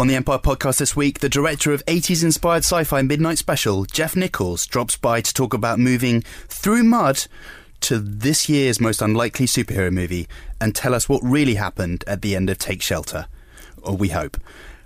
On the Empire podcast this week, the director of 80s inspired sci fi midnight special, Jeff Nichols, drops by to talk about moving through mud to this year's most unlikely superhero movie and tell us what really happened at the end of Take Shelter. Or we hope.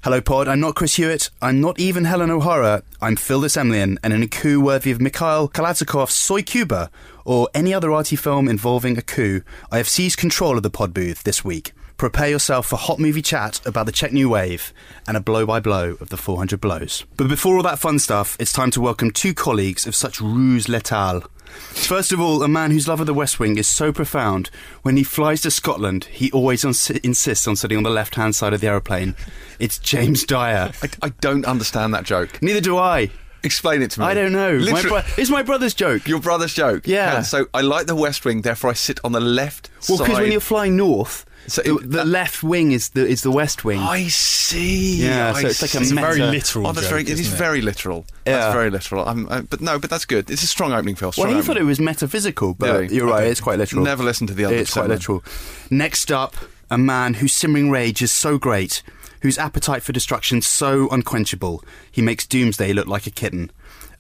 Hello, Pod. I'm not Chris Hewitt. I'm not even Helen O'Hara. I'm Phil Semlyen, and in a coup worthy of Mikhail Kalatozov's Soy Cuba or any other arty film involving a coup, I have seized control of the pod booth this week. Prepare yourself for hot movie chat about the Czech New Wave and a blow by blow of the 400 blows. But before all that fun stuff, it's time to welcome two colleagues of such ruse letale. First of all, a man whose love of the West Wing is so profound, when he flies to Scotland, he always uns- insists on sitting on the left hand side of the aeroplane. It's James Dyer. I, I don't understand that joke. Neither do I. Explain it to me. I don't know. My Literally- bro- it's my brother's joke. your brother's joke. Yeah. so I like the West Wing, therefore I sit on the left Well, side. because when you're flying north, So the, it- the left wing is the is the west wing. I see. Yeah, I so it's like a see. It's a very literal Oh, that's joke, very. It is isn't it? very literal. Yeah. That's very literal. I'm, I, but no, but that's good. It's a strong opening, Phil. well, Strong he opening. thought it was metaphysical, but Really? you're right. It's quite literal. Never listen to the other It's quite segment. literal. Next up, a man whose simmering rage is so great, whose appetite for destruction so unquenchable, he makes Doomsday look like a kitten.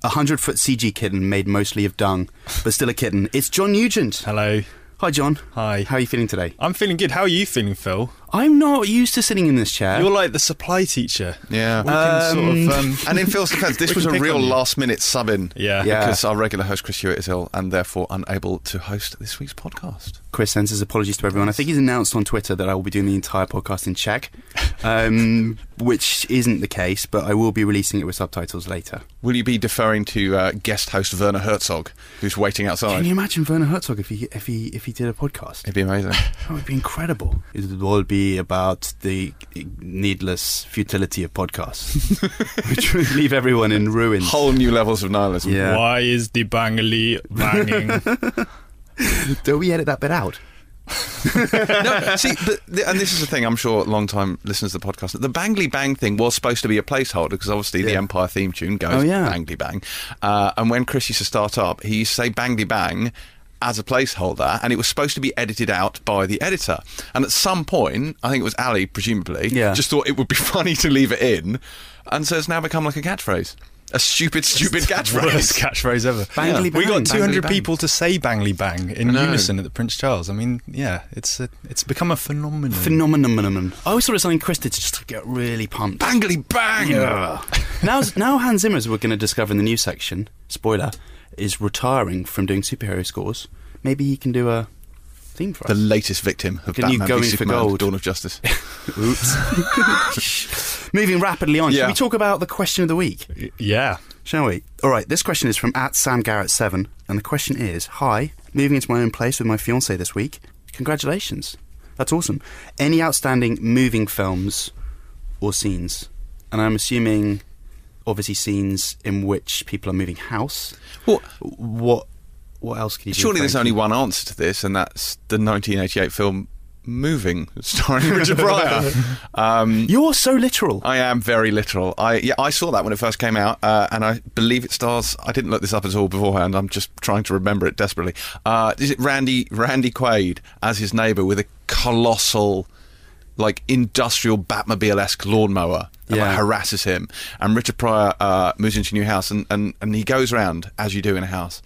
A hundred foot CG kitten made mostly of dung, but still a kitten. It's John Nugent. Hello. Hi, John. Hi. How are you feeling today? I'm feeling good. How are you feeling, Phil? I'm not used to sitting in this chair. You're like the supply teacher. Yeah. We can sort of, um, and in Phil's defence, this was a real last minute sub in. Yeah. Yeah. Because our regular host Chris Hewitt is ill and therefore unable to host this week's podcast. Chris sends his apologies to everyone. I think he's announced on Twitter that I will be doing the entire podcast in Czech, um, which isn't the case, but I will be releasing it with subtitles later. Will you be deferring to uh, guest host Werner Herzog, who's waiting outside? Can you imagine Werner Herzog if he if he if he did a podcast? It'd be amazing. That would be incredible. It would all be about the needless futility of podcasts, which would leave everyone in ruins. Whole new levels of nihilism. Yeah. Why is the bangly banging? Do we edit that bit out? no, see, but the, and this is the thing. I'm sure long-time listeners to the podcast. The Bangly Bang thing was supposed to be a placeholder because obviously the Empire theme tune goes Oh, yeah. Bangly Bang. Uh, and when Chris used to start up, he used to say Bangly Bang as a placeholder, and it was supposed to be edited out by the editor. And at some point, I think it was Ali, presumably, Yeah. just thought it would be funny to leave it in, and so it's now become like a catchphrase, a stupid, stupid catchphrase. Worst catchphrase. ever. Bangly We bang. got 200 Bangly bang. people to say bangly bang in unison at the Prince Charles. I mean, yeah, it's a, it's become a phenomenon. Phenomenon. I always thought it was something Chris did to just to get really pumped. Bangly Bang. now, now Hans Zimmer, as we're going to discover in the new section, spoiler, is retiring from doing superhero scores. Maybe he can do a theme for us. The latest victim of Can you Batman go v in for gold? Dawn of Justice. Oops. Moving rapidly on, Yeah. shall we talk about the question of the week? Yeah. Shall we? All right, this question is from at Sam Garrett seven, and the question is: Hi, moving into my own place with my fiance this week. Congratulations, that's awesome. Any outstanding moving films or scenes? And I'm assuming, obviously, scenes in which people are moving house. Well, What? What else can you? Surely there's only one answer to this, and that's the 1988 film Moving, starring Richard Pryor. Um, You're so literal. I am very literal. I yeah, I saw that when it first came out, uh, and I believe it stars. I didn't look this up at all beforehand. I'm just trying to remember it desperately. Uh, is it Randy Randy Quaid as his neighbour with a colossal, like industrial Batmobile esque lawnmower? That Yeah. like, harasses him, and Richard Pryor uh, moves into a new house, and, and, and he goes around as you do in a house.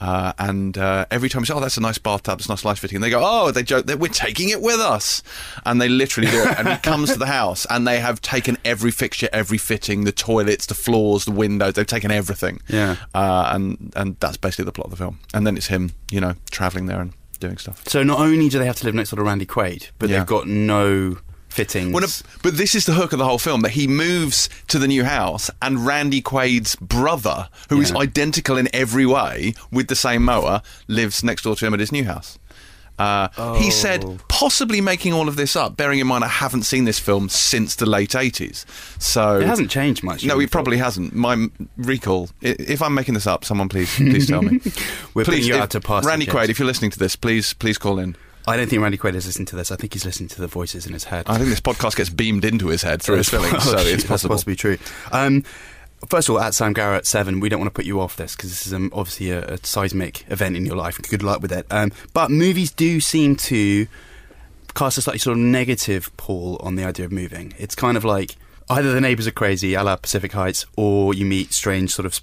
Uh, and uh, every time he says, "Oh, that's a nice bathtub, it's a nice light fitting," and they go, "Oh," they joke that we're taking it with us, and they literally do it. And he comes to the house, and they have taken every fixture, every fitting, the toilets, the floors, the windows. They've taken everything. Yeah. Uh, and and that's basically the plot of the film. And then it's him, you know, traveling there and doing stuff. So not only do they have to live next door to Randy Quaid, but Yeah. they've got no fittings. Well, no, but this is the hook of the whole film that he moves to the new house, and Randy Quaid's brother, who is Yeah. identical in every way with the same mower, lives next door to him at his new house. Uh, He Oh. said, possibly making all of this up, bearing in mind I haven't seen this film since the late 80s. So it hasn't changed much. No, it probably hasn't. My recall. If I'm making this up, someone please please tell me. We're please, you if- out to pass. Randy Quaid, if you're listening to this, please please call in. I don't think Randy Quaid is listening to this. I think he's listening to the voices in his head. I think this podcast gets beamed into his head through his fillings, so it's possible. That's possibly true. Um, first of all, at Sam Garrett seven, we don't want to put you off this because this is um, obviously a, a seismic event in your life. Good luck with it. Um, but movies do seem to cast a slightly sort of negative pull on the idea of moving. It's kind of like Either the neighbours are crazy, a la Pacific Heights, or you meet strange sort of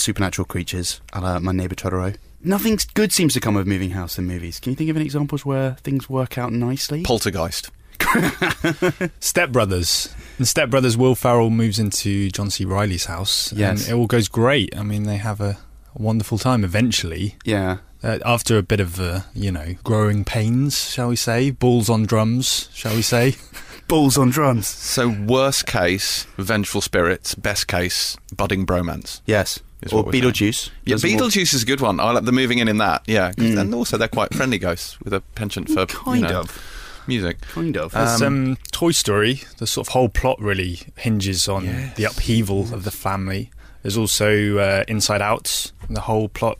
supernatural creatures, a la My Neighbour Totoro. Nothing good seems to come of moving house in movies. Can you think of any examples where things work out nicely? Poltergeist. Step Brothers. And Step Brothers, Will Ferrell moves into John C. Reilly's house. Yes. And it all goes great. I mean, they have a, a wonderful time eventually. yeah. Uh, after a bit of, uh, you know, growing pains, shall we say? Balls on drums, shall we say? Balls on drums. So worst case, vengeful spirits. Best case, budding bromance. Yes. Is or Beetlejuice. Yeah, Does Beetlejuice is a good one. I like the moving in in that. Yeah, Mm. and also they're quite friendly ghosts with a penchant for Kind you know, of. music. Kind of. There's Um, um, Toy Story. The sort of whole plot really hinges on Yes. the upheaval of the family. There's also uh, Inside Out. The whole plot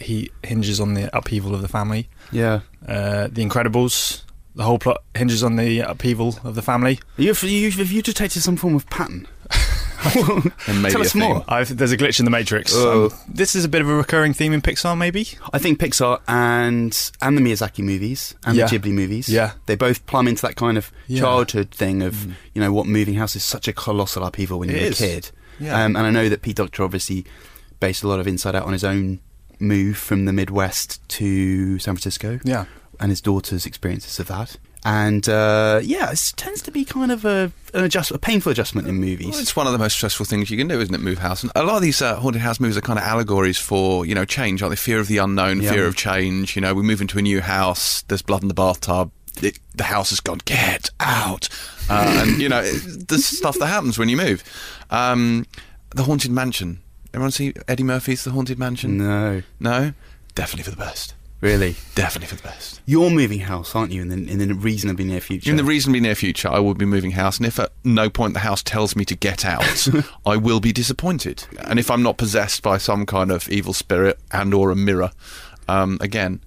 he hinges on the upheaval of the family. yeah. Uh, the Incredibles. The whole plot hinges on the upheaval of the family. You've, you, have you detected some form of pattern? Tell us more. I've, there's a glitch in the Matrix. Oh. Um, this is a bit of a recurring theme in Pixar, maybe. I think Pixar and and the Miyazaki movies and Yeah. the Ghibli movies, Yeah. they both plumb into that kind of Yeah. childhood thing of you know what moving house is such a colossal upheaval when It you're is. a kid. Yeah. Um, and I know that Pete Docter obviously based a lot of Inside Out on his own move from the Midwest to San Francisco Yeah. and his daughter's experiences of that. And uh, yeah, it tends to be kind of a an adjust, a painful adjustment in movies. Well, it's one of the most stressful things you can do, isn't it? Move house. And a lot of these uh, haunted house movies are kind of allegories for you know change, aren't they? Fear of the unknown, Yeah. fear of change. You know, we move into a new house. There's blood in the bathtub. It, the house has gone. Get out. Uh, and you know, it, the stuff that happens when you move. Um, the haunted mansion. Everyone see Eddie Murphy's The Haunted Mansion? no, No, definitely for the best. Really. Definitely for the best. You're moving house, aren't you? In the, in the reasonably near future. In the reasonably near future, I will be moving house, and if at no point the house tells me to get out, I will be disappointed. And if I'm not possessed by some kind of evil spirit and or a mirror, um, again,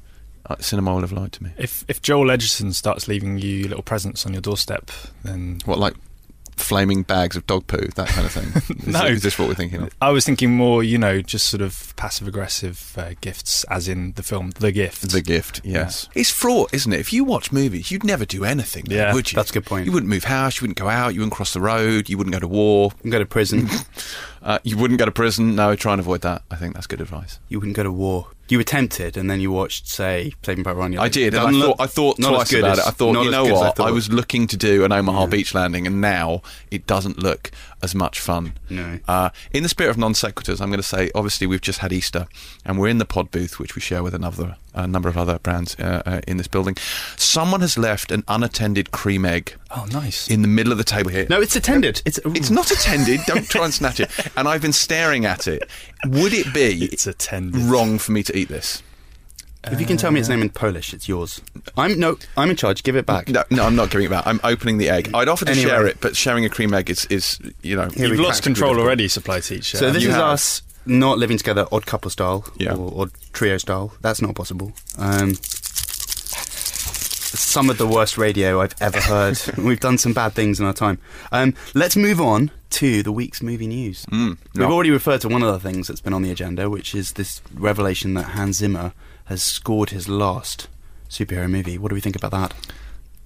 uh, cinema will have lied to me. If if Joel Edgerton starts leaving you little presents on your doorstep, then What, like flaming bags of dog poo, that kind of thing? Is, No. is this what we're thinking of? I was thinking more, you know, just sort of passive aggressive uh, gifts, as in the film The Gift. The gift, yes. It's fraught, isn't it? If you watch movies, you'd never do anything, Yeah, would you? that's a good point. You wouldn't move house, you wouldn't go out, you wouldn't cross the road, you wouldn't go to war, You can go to prison. uh, you wouldn't go to prison. No, try and avoid that. I think that's good advice. you wouldn't go to war. You were tempted, and then you watched, say, Saving Private Ryan. you're I did, and I "Doesn't thought, I thought not as twice good about as- it. I thought, you know as I what? I, was looking to do an Omaha Yeah. beach landing, and now it doesn't look as much fun. No. Uh, in the spirit of non sequiturs, I'm going to say, obviously, we've just had Easter, and we're in the pod booth, which we share with another a number of other brands uh, uh, in this building. Someone has left an unattended cream egg Oh, nice. in the middle of the table here. No, it's attended. It's It's not attended. Don't try and snatch it. And I've been staring at it. Would it be it's attended. wrong for me to eat this? If you can tell me its name in Polish, it's yours. I'm no, I'm in charge. Give it back. No, no, I'm not giving it back. I'm opening the egg. I'd offer to Anyway. share it, but sharing a cream egg is, is you know, Here we You've lost control already, supply teacher. So this You is have. us not living together, odd couple style, Yeah. or odd trio style. That's not possible. Um, some of the worst radio I've ever heard. We've done some bad things in our time. Um, let's move on to the week's movie news. Mm, We've already referred to one of the things that's been on the agenda, which is this revelation that Hans Zimmer has scored his last superhero movie. What do we think about that?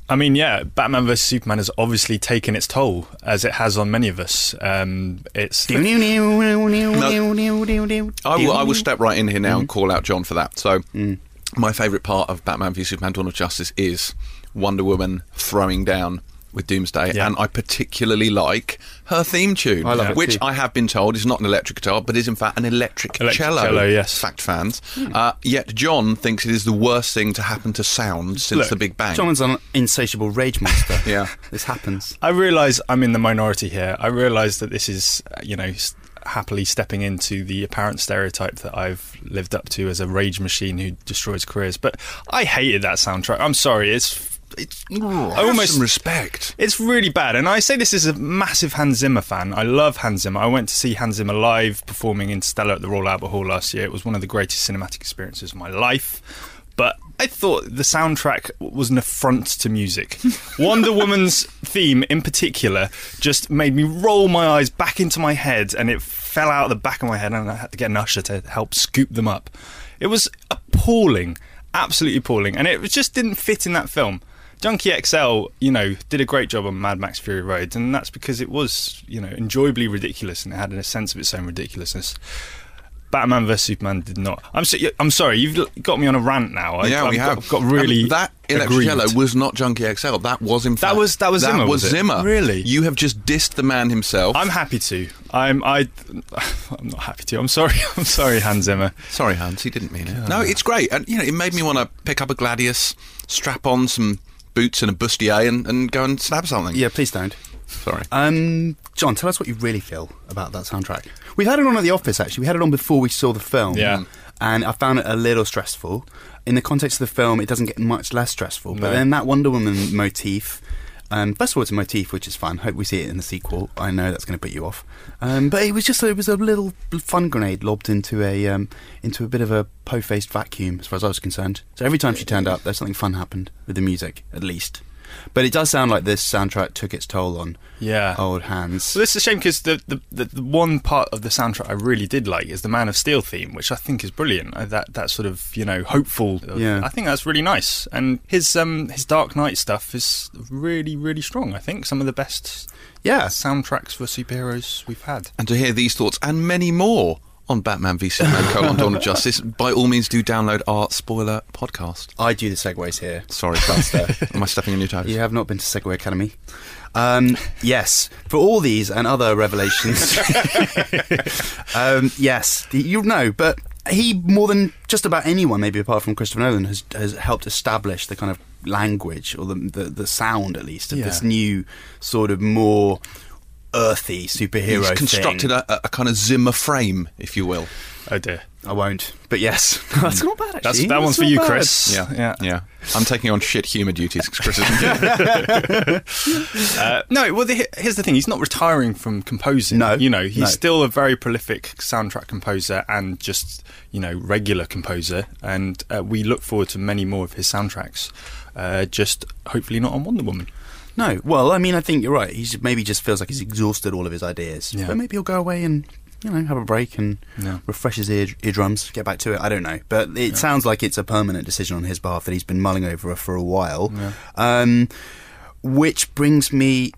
I mean, yeah, Batman vs Superman has obviously taken its toll, as it has on many of us. Um, it's I will, I will step right in here now and call out John for that. So, Mm. My favourite part of Batman v Superman: Dawn of Justice is Wonder Woman throwing down with Doomsday, Yeah. and I particularly like her theme tune, I love which. I have been told is not an electric guitar, but is in fact an electric, Electric cello. cello, yes. Fact fans. Uh, yet John thinks it is the worst thing to happen to sound since Look, the Big Bang. John's an insatiable rage monster. Yeah. this happens. I realise I'm in the minority here. I realise that this is, uh, you know, s- happily stepping into the apparent stereotype that I've lived up to as a rage machine who destroys careers. But I hated that soundtrack. I'm sorry. It's it's I Have almost some respect. It's really bad, and I say this as a massive Hans Zimmer fan. I love Hans Zimmer. I went to see Hans Zimmer live performing Interstellar at the Royal Albert Hall last year. It was one of the greatest cinematic experiences of my life. But I thought the soundtrack was an affront to music. Wonder Woman's theme, in particular, just made me roll my eyes back into my head, and it fell out of the back of my head, and I had to get an usher to help scoop them up. It was appalling, absolutely appalling, and it just didn't fit in that film Junkie XL, you know, did a great job on Mad Max Fury Road, and that's because it was, you know, enjoyably ridiculous and it had a sense of its own ridiculousness. Batman vs Superman did not. I'm so, I'm sorry, you've got me on a rant now. I, yeah, I've we got, have got really And that electric aggrieved. cello was not Junkie XL. That was in fact was- that was Zimmer, was, was? Zimmer. Really? You have just dissed the man himself. I'm happy to. I'm I. I'm not happy to. I'm sorry. I'm sorry, Hans Zimmer. Sorry, Hans, he didn't mean it. No, it's great, and you know, it made me want to pick up a Gladius, strap on some boots and a bustier, and, and go and snap something. Yeah, please don't. Sorry. Um, John, tell us what you really feel about that soundtrack. We've had it on at the office, actually. We had it on before we saw the film. Yeah. And I found it a little stressful. In the context of the film, it doesn't get much less stressful. But No. then that Wonder Woman motif. Um, first of all, it's a motif, which is fun. Hope we see it in the sequel. I know that's going to put you off, um, but it was just it was a little fun grenade lobbed into a um, into a bit of a po-faced vacuum, as far as I was concerned. So every time she turned up, there's something fun happened with the music, at least. But it does sound like this soundtrack took its toll on Yeah. old hands. Well, this is a shame because the, the, the, the one part of the soundtrack I really did like is the Man of Steel theme, which I think is brilliant. Uh, That that sort of you know hopeful. Yeah. I think that's really nice. And his um his Dark Knight stuff is really really strong. I think some of the best Yeah. soundtracks for superheroes we've had. And to hear these thoughts and many more on Batman v Superman: colon, Dawn of Justice, by all means, do download our spoiler podcast. I do the segues here. Sorry, Buster. Am I stepping on your toes? You have not been to Segway Academy. Um, yes, for all these and other revelations. um, yes, you know, but he more than just about anyone, maybe apart from Christopher Nolan, has has helped establish the kind of language or the the, the sound at least of Yeah. this new sort of more earthy superhero. He's constructed thing. a, a kind of Zimmer frame, if you will. Oh dear. I won't, but yes, that's not bad. Actually, That's, that one's for you, bad. Chris. Yeah, yeah. yeah. I'm taking on shit humour duties because Chris isn't. Uh, no, well, the, here's the thing: he's not retiring from composing. No, you know, he's no. still a very prolific soundtrack composer and just you know regular composer. And uh, we look forward to many more of his soundtracks. Uh, just hopefully not on Wonder Woman. No, well, I mean, I think you're right. He's maybe just feels like he's exhausted all of his ideas. Yeah. But maybe he'll go away and you know have a break and Yeah. refresh his ear, eardrums, get back to it. I don't know, but it sounds like it's a permanent decision on his behalf that he's been mulling over for a while. Yeah. Um, which brings me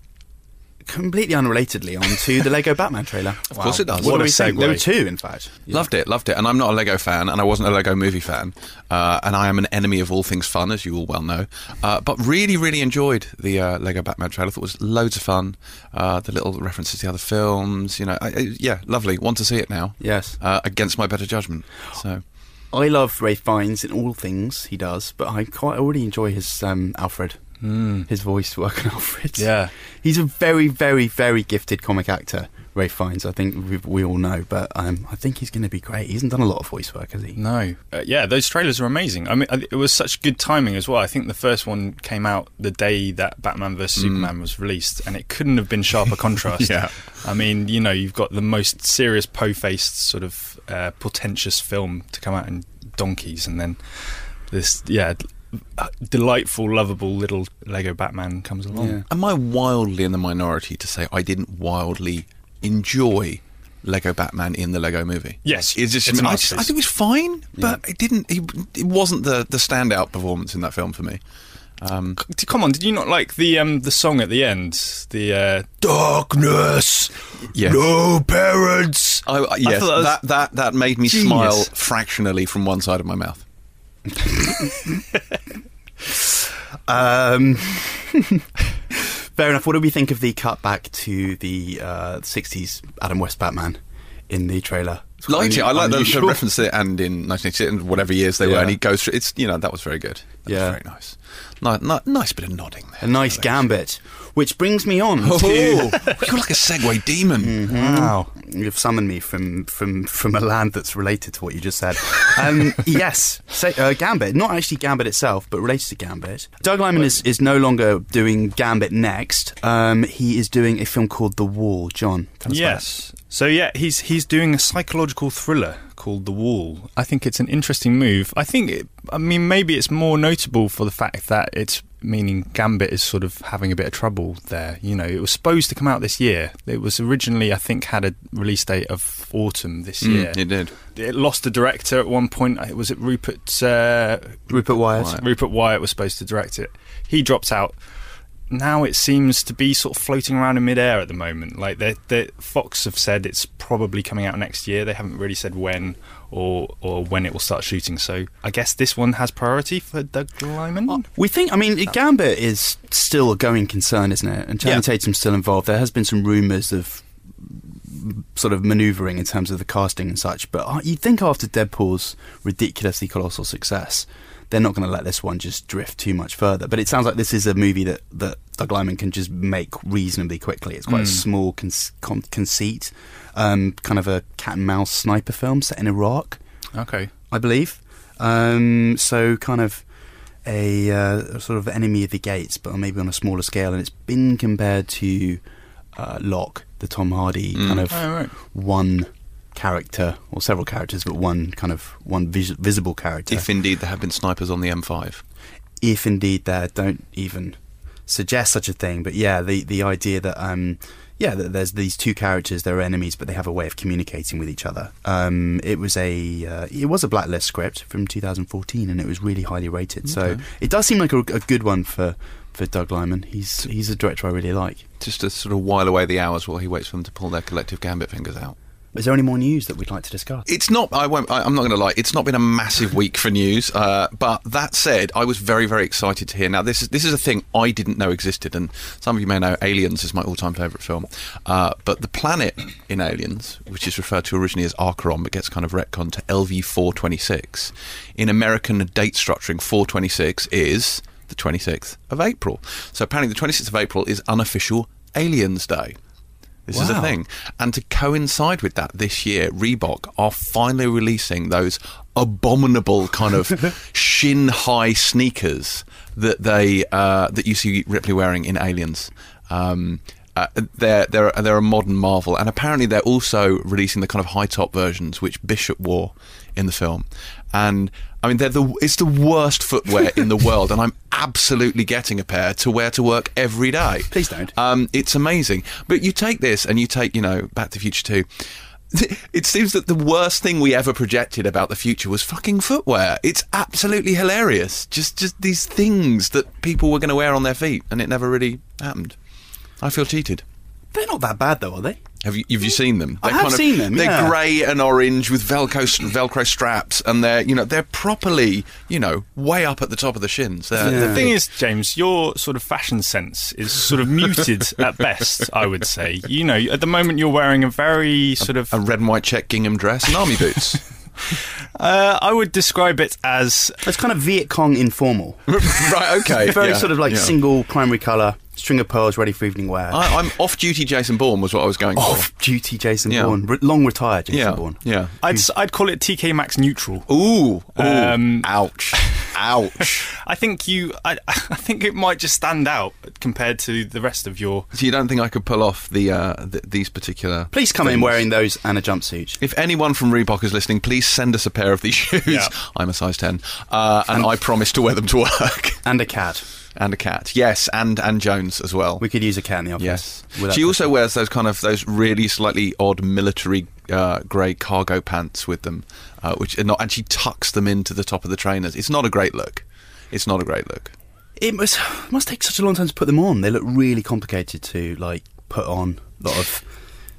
completely unrelatedly onto the Lego Batman trailer. Of course it does. What, What do we think? There were two, in fact. Yeah. Loved it, loved it. And I'm not a Lego fan, and I wasn't a Lego movie fan. Uh, and I am an enemy of all things fun, as you all well know. Uh, but really, really enjoyed the uh, Lego Batman trailer. I thought it was loads of fun. Uh, the little references to the other films, you know. I, I- yeah, lovely. Want to see it now. Yes. Uh, against my better judgment. So, I love Ralph Fiennes in all things he does, but I quite already enjoy his um, Alfred. His voice work on Alfred. Yeah. He's a very, very, very gifted comic actor, Ralph Fiennes. I think we, we all know, but um, I think he's going to be great. He hasn't done a lot of voice work, has he? No, uh, yeah, those trailers are amazing. I mean, it was such good timing as well. I think the first one came out the day that Batman vs Superman was released, and it couldn't have been sharper contrast. Yeah. I mean, you know, you've got the most serious, po-faced, sort of uh, portentous film to come out in donkeys, and then this, yeah, delightful, lovable little Lego Batman comes along. Yeah. am I wildly in the minority to say I didn't wildly enjoy Lego Batman in the Lego movie? Yes, It's just, it's I, just- I think it was fine, but it didn't. It, it wasn't the, the standout performance in that film for me. Um, Come on, did you not like the um, the song at the end? The uh, Darkness, Yes. no parents. I, I- yes, thought that was that, that that made me genius. smile fractionally from one side of my mouth. Um, fair enough. What do we think of the cut back to the uh, 60s Adam West Batman in the trailer? Liked it. I like the, the reference to it, and in 1986 and whatever years they were, and he goes through. It's you know that was very good. That Yeah. was very nice. Ni- ni- nice bit of nodding there. A nice gambit. Which brings me on Oh, to. you're like a Segway demon. wow, You've summoned me from, from, from a land that's related to what you just said. Um, yes, say, uh, Gambit. Not actually Gambit itself, but related to Gambit. Doug Liman is, is no longer doing Gambit next. Um, he is doing a film called The Wall. John, tell us about Yes. So yeah, he's he's doing a psychological thriller called The Wall. I think it's an interesting move. I think it, I mean maybe it's more notable for the fact that it's meaning Gambit is sort of having a bit of trouble there. You know, it was supposed to come out this year. It was originally, I think, had a release date of autumn this Mm, year. it did. It lost a director at one point. Uh, Was it Rupert? Uh, Rupert Wyatt. Wyatt. Rupert Wyatt was supposed to direct it. He dropped out. Now it seems to be sort of floating around in midair at the moment. Like they, they, Fox have said it's probably coming out next year. They haven't really said when or or when it will start shooting. So I guess this one has priority for Doug Liman. We think, I mean, Gambit is still a going concern, isn't it? And Channing Yeah. Tatum's still involved. There has been some rumours of sort of manoeuvring in terms of the casting and such. But uh, you'd think after Deadpool's ridiculously colossal success, they're not going to let this one just drift too much further. But it sounds like this is a movie that, that Doug Liman can just make reasonably quickly. It's quite a Mm. small con- con- conceit, um, kind of a cat and mouse sniper film set in Iraq. Okay. I believe. Um, so kind of a uh, sort of enemy of the gates, but maybe on a smaller scale. And it's been compared to uh, Locke, the Tom Hardy Mm. kind of Oh, right. one character or several characters, but one kind of one vis- visible character. If indeed there have been snipers on the M5. if indeed there, don't even suggest such a thing. But yeah, the the idea that um, yeah, that there's these two characters, they're enemies, but they have a way of communicating with each other. Um, it was a uh, it was a blacklist script from 2014, and it was really highly rated. So it does seem like a, a good one for. For Doug Liman, he's he's a director I really like. Just to sort of while away the hours while he waits for them to pull their collective gambit fingers out. Is there any more news that we'd like to discuss? It's not. I won't. I, I'm not going to lie. It's not been a massive week for news. Uh, but that said, I was very, very excited to hear. Now, this is this is a thing I didn't know existed, and some of you may know Aliens is my all-time favourite film. Uh, but the planet in Aliens, which is referred to originally as Acheron, but gets kind of retconned to LV426, in American date structuring, 426 is the 26th of April. So apparently, the 26th of April is unofficial Aliens Day. This is a thing. And to coincide with that, this year, Reebok are finally releasing those abominable kind of shin high sneakers that they uh, that you see Ripley wearing in Aliens. Um, uh, they're they're they're a modern marvel, and apparently they're also releasing the kind of high top versions which Bishop wore in the film. And I mean, they're the it's the worst footwear in the world, and I'm absolutely getting a pair to wear to work every day. Please don't. Um, it's amazing. But you take this and you take, you know, Back to the Future 2. It seems that the worst thing we ever projected about the future was fucking footwear. It's absolutely hilarious. Just just these things that people were going to wear on their feet, and it never really happened. I feel cheated. They're not that bad though, are they? Have you have you seen them? I have seen them, They're yeah. grey and orange with Velcro Velcro straps, and they're you know they're properly you know way up at the top of the shins. Yeah. The thing is, James, your sort of fashion sense is sort of muted at best, I would say. You know, at the moment you're wearing a very sort of. a red and white check gingham dress and army boots. Uh, I would describe it as It's kind of Viet Cong informal. right? Okay. Very yeah, sort of like yeah. single primary colour, string of pearls ready for evening wear. I, I'm off-duty Jason Bourne was what I was going for. Off duty Jason Yeah. Bourne, Re- long retired Jason yeah, Bourne. yeah. I'd s- I'd call it TK Maxx neutral. Ooh, ooh, Um, ouch, ouch. I think you I, I think it might just stand out compared to the rest of your So you don't think I could pull off the, uh, th these particular? Please come in wearing those and a jumpsuit. If anyone from Reebok is listening, please send us a pair of these shoes. Yeah. I'm a size ten, uh, and I promise to wear them to work. And a cat. And a cat, yes, and and Jones as well. We could use a cat in the office. Yes. She also wears those kind of those really slightly odd military uh, grey cargo pants with them, uh, which are not, and she tucks them into the top of the trainers. It's not a great look. It's not a great look. It must, must take such a long time to put them on. They look really complicated to like put on. A lot of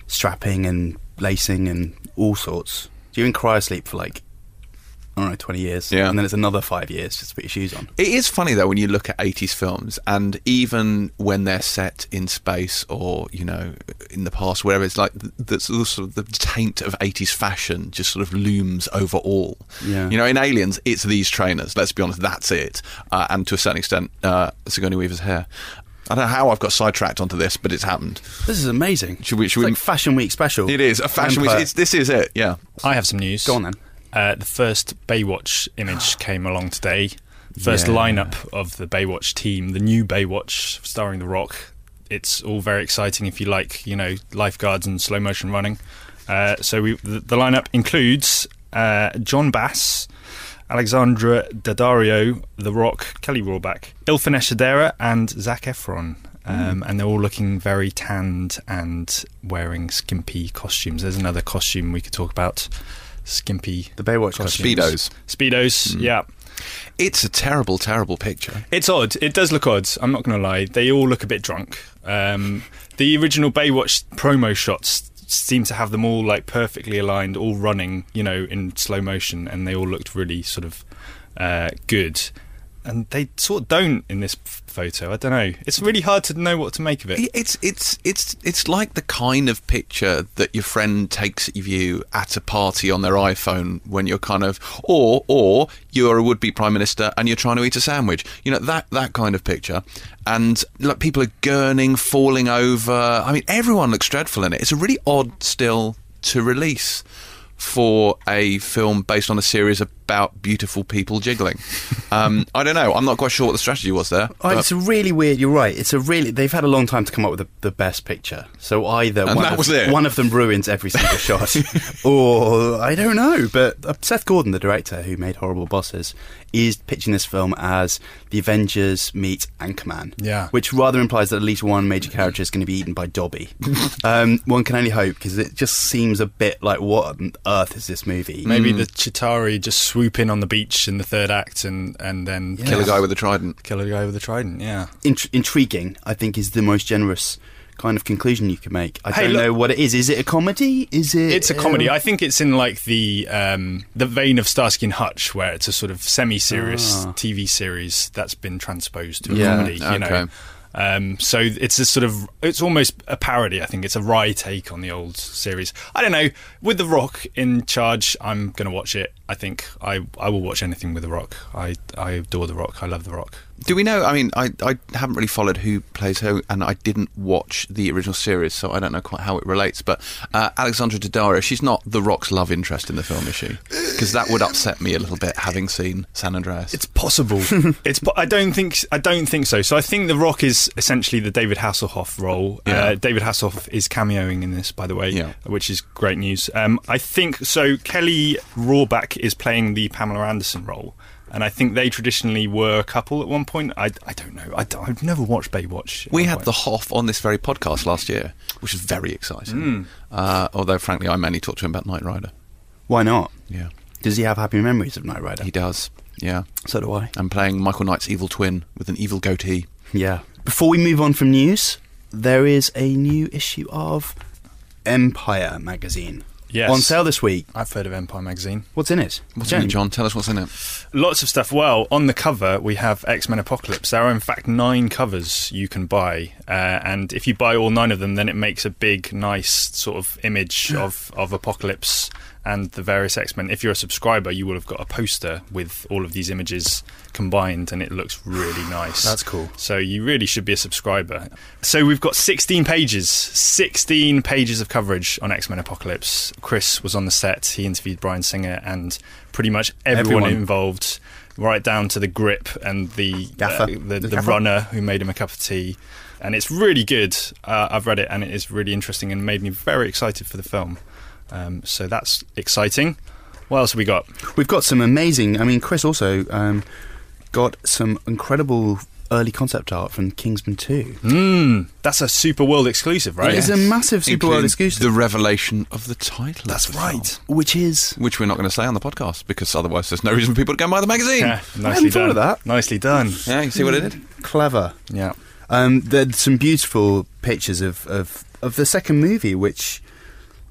strapping and lacing and all sorts. Do you even cryosleep for like I don't know, twenty years. Yeah. And then it's another five years just to put your shoes on. It is funny though when you look at 80s films, and even when they're set in space or you know in the past, wherever it's like the, the sort of the taint of 80s fashion just sort of looms over all. Yeah. You know, in Aliens, it's these trainers. Let's be honest, that's it. Uh, and to a certain extent, uh, Sigourney Weaver's hair. I don't know how I've got sidetracked onto this, but it's happened. This is amazing. Should we- should it's we- like Fashion Week special. It is a fashion. Empire. It's, this is it. Yeah. I have some news. Go on then. Uh, the first Baywatch image came along today. First Yeah. lineup of the Baywatch team, the new Baywatch starring The Rock. It's all very exciting if you like, you know, lifeguards and slow motion running. Uh, so we, the, the lineup includes uh, Jon Bass, Alexandra Daddario, The Rock, Kelly Rohrbach, Ilfenesh Hadera, and Zac Efron. Um, And they're all looking very tanned and wearing skimpy costumes. There's another costume we could talk about. Skimpy The Baywatch costumes. Speedos. Speedos, yeah. It's a terrible, terrible picture. It's odd. It does look odd. I'm not going to lie. They all look a bit drunk. Um, the original Baywatch promo shots seem to have them all like perfectly aligned, all running, you know, in slow motion, and they all looked really sort of uh, good. And they sort of don't in this photo. I don't know. It's really hard to know what to make of it. It's it's it's it's like the kind of picture that your friend takes of you at a party on their iPhone when you're kind of or or you're a would be prime minister and you're trying to eat a sandwich. You know that that kind of picture, and like people are gurning, falling over. I mean, everyone looks dreadful in it. It's a really odd still to release for a film based on a series about beautiful people jiggling. Um, I don't know. I'm not quite sure what the strategy was there. Oh, it's a really weird. You're right. It's a really. They've had a long time to come up with the, the best picture. So either And one, that of, was it. one of them ruins every single shot, or I don't know. But uh, Seth Gordon, the director who made Horrible Bosses, is pitching this film as the Avengers meet Anchorman. Yeah. which rather implies that at least one major character is going to be eaten by Dobby. um, one can only hope because it just seems a bit like what on earth is this movie? Maybe the Chitauri just swoop in on the beach in the third act and, and then Kill a guy with a trident. kill a guy with a trident. Yeah. int- intriguing, I think, is the most generous kind of conclusion you could make. I Hey, don't look- know what it is. Is it a comedy? Is it? It's a comedy. um, I think it's in like the um, the vein of Starsky and Hutch, where it's a sort of semi-serious Ah. TV series that's been transposed to a Yeah, comedy. You okay. know, um, so it's a sort of it's almost a parody. I think it's a wry take on the old series. I don't know. With The Rock in charge, I'm going to watch it. I think I I will watch anything with The Rock. I I adore The Rock. I love The Rock. Do we know? I mean, I, I haven't really followed who plays who, and I didn't watch the original series, so I don't know quite how it relates. But uh, Alexandra Daddario, she's not The Rock's love interest in the film, is she? Because that would upset me a little bit, having seen San Andreas. It's possible. it's. po- I don't think. I don't think so. So I think The Rock is essentially the David Hasselhoff role. Yeah. Uh, David Hasselhoff is cameoing in this, by the way, Yeah. which is great news. Um, I think so. Kelly Rohrbach is playing the Pamela Anderson role. And I think they traditionally were a couple at one point. I, I don't know. I, have never watched Baywatch. we had point. the Hoff on this very podcast last year, which was very exciting. Hmm. Uh, although, frankly, I mainly talked to him about Knight Rider. Why not? Yeah, Does he have happy memories of Knight Rider? he does. Yeah, So do I. I'm playing Michael Knight's evil twin with an evil goatee. Yeah. Before we move on from news, there is a new issue of Empire magazine Yes. on sale this week. I've heard of Empire magazine. What's in it? What's in it, John? Tell us what's in it. Lots of stuff. Well, on the cover, we have X Men Apocalypse. There are, in fact, nine covers you can buy. Uh, and if you buy all nine of them, then it makes a big, nice sort of image of, of Apocalypse and the various X Men. If you're a subscriber, you will have got a poster with all of these images combined, and it looks really nice. That's cool. So you really should be a subscriber. So we've got 16 pages, 16 pages of coverage on X Men Apocalypse. Chris was on the set. He interviewed Bryan Singer and pretty much everyone, Everyone. involved, right down to the grip and the Gaffer. uh, the, The the gaffer. runner who made him a cup of tea. And it's really good. Uh, I've read it and it is really interesting and made me very excited for the film. Um, so that's exciting. What else have we got? We've got some amazing. I mean, Chris also um, got some incredible early concept art from Kingsman 2. Mm, that's a Super World exclusive, right? It's a massive Super World exclusive. The revelation of the title. of That's the film. right. which is. Which we're not going to say on the podcast because otherwise there's no reason for people to go and buy the magazine. Yeah, I nicely hadn't thought done. of that. Nicely done. Yeah, you see what it did? Clever. Yeah. Um, there's some beautiful pictures of, of, of the second movie, which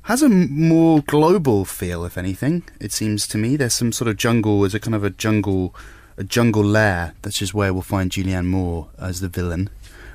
has a more global feel, if anything. It seems to me there's some sort of jungle, there's a kind of a jungle, a jungle lair. That's just where we'll find Julianne Moore as the villain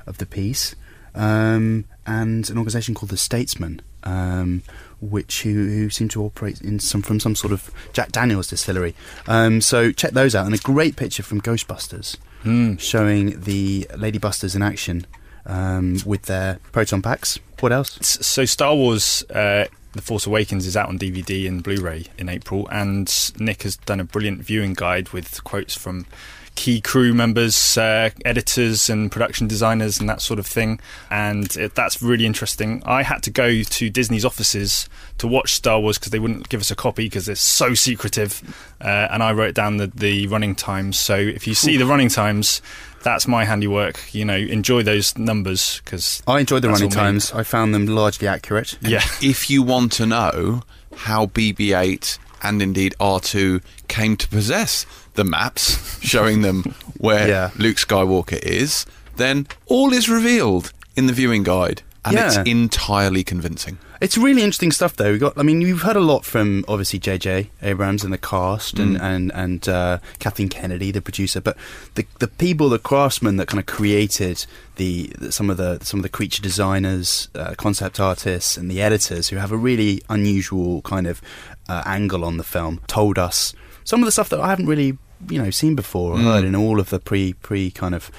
of the piece, um, and an organisation called the Statesman, um, which who, who seem to operate in some from some sort of Jack Daniels distillery. Um, so check those out, and a great picture from Ghostbusters Mm. showing the Ladybusters in action um, with their proton packs. What else? So Star Wars: uh, The Force Awakens is out on DVD and Blu-ray in April, and Nick has done a brilliant viewing guide with quotes from key crew members, uh, editors, and production designers, and that sort of thing. And it, that's really interesting. I had to go to Disney's offices to watch Star Wars because they wouldn't give us a copy because it's so secretive. Uh, and I wrote down the, the running times. So if you see the running times, that's my handiwork. You know, enjoy those numbers because I enjoyed the That's running all me. times. I found them largely accurate. yeah. if you want to know how BB-8 and indeed R2 came to possess the maps showing them where Yeah. Luke Skywalker is, then all is revealed in the viewing guide, and it's entirely convincing. It's really interesting stuff, though. We got, I mean, you've heard a lot from obviously J.J. Abrams and the cast, and and and uh, Kathleen Kennedy, the producer. But the the people, the craftsmen that kind of created the, the some of the some of the creature designers, uh, concept artists, and the editors who have a really unusual kind of uh, angle on the film, told us some of the stuff that I haven't really you know seen before or heard in all of the pre pre kind of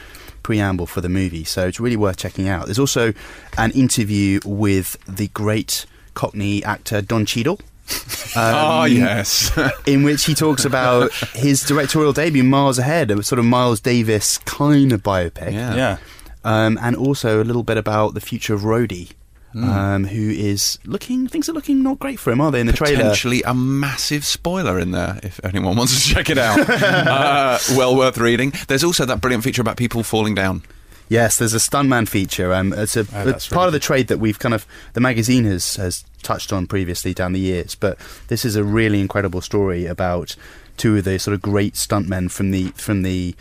preamble for the movie. So it's really worth checking out. There's also an interview with the great Cockney actor Don Cheadle. Ah, um, yes. In which he talks about his directorial debut, Miles Ahead, a sort of Miles Davis kind of biopic. Yeah. Yeah. Um, and also a little bit about the future of Rhodey, Hmm. um, who is looking, things are looking not great for him, are they, in the trailer? Potentially a massive spoiler in there if anyone wants to check it out. uh, well worth reading. There's also that brilliant feature about people falling down. Yes, there's a stuntman feature. Um, it's a, Oh, it's part really of the trade that we've kind of the magazine has has touched on previously down the years. But this is a really incredible story about two of the sort of great stuntmen from the from the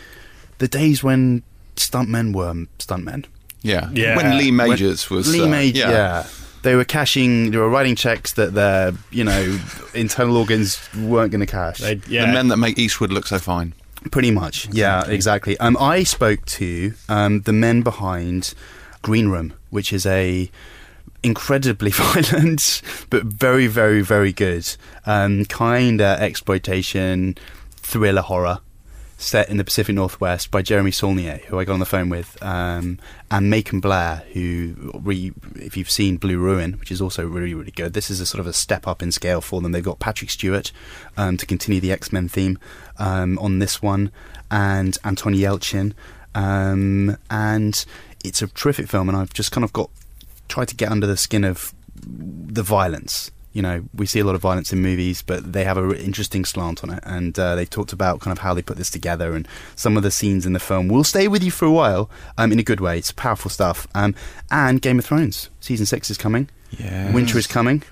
the days when stuntmen were stuntmen. Yeah. Yeah. When Lee Majors was. Lee uh, Majors, yeah. They were cashing. They were writing checks that their, you know, internal organs weren't going to cash. They- yeah. The men that make Eastwood look so fine. Pretty much, yeah, exactly. Um, I spoke to um, the men behind Green Room, which is a incredibly violent but very, very, very good um, kind of exploitation thriller horror set in the Pacific Northwest by Jeremy Saulnier, who I got on the phone with, um, and Macon Blair, who, re, if you've seen Blue Ruin, which is also really, really good, this is a sort of a step up in scale for them. They've got Patrick Stewart um, to continue the X Men theme um, on this one, and Anton Yelchin, um, and it's a terrific film. And I've just kind of got tried to get under the skin of the violence. You know, we see a lot of violence in movies, but they have a really interesting slant on it, and uh, they talked about kind of how they put this together, and some of the scenes in the film will stay with you for a while, um, in a good way. It's powerful stuff. Um, and Game of Thrones season six is coming. Yeah. Winter is coming.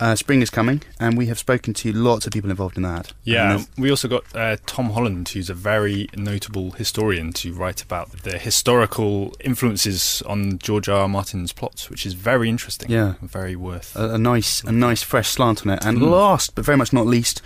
Uh, spring is coming, and we have spoken to lots of people involved in that. Yeah, we also got uh, Tom Holland, who's a very notable historian, to write about the historical influences on George R. R. Martin's plots, which is very interesting. Yeah. very worth. a, a nice, a nice fresh slant on it. And last, but very much not least,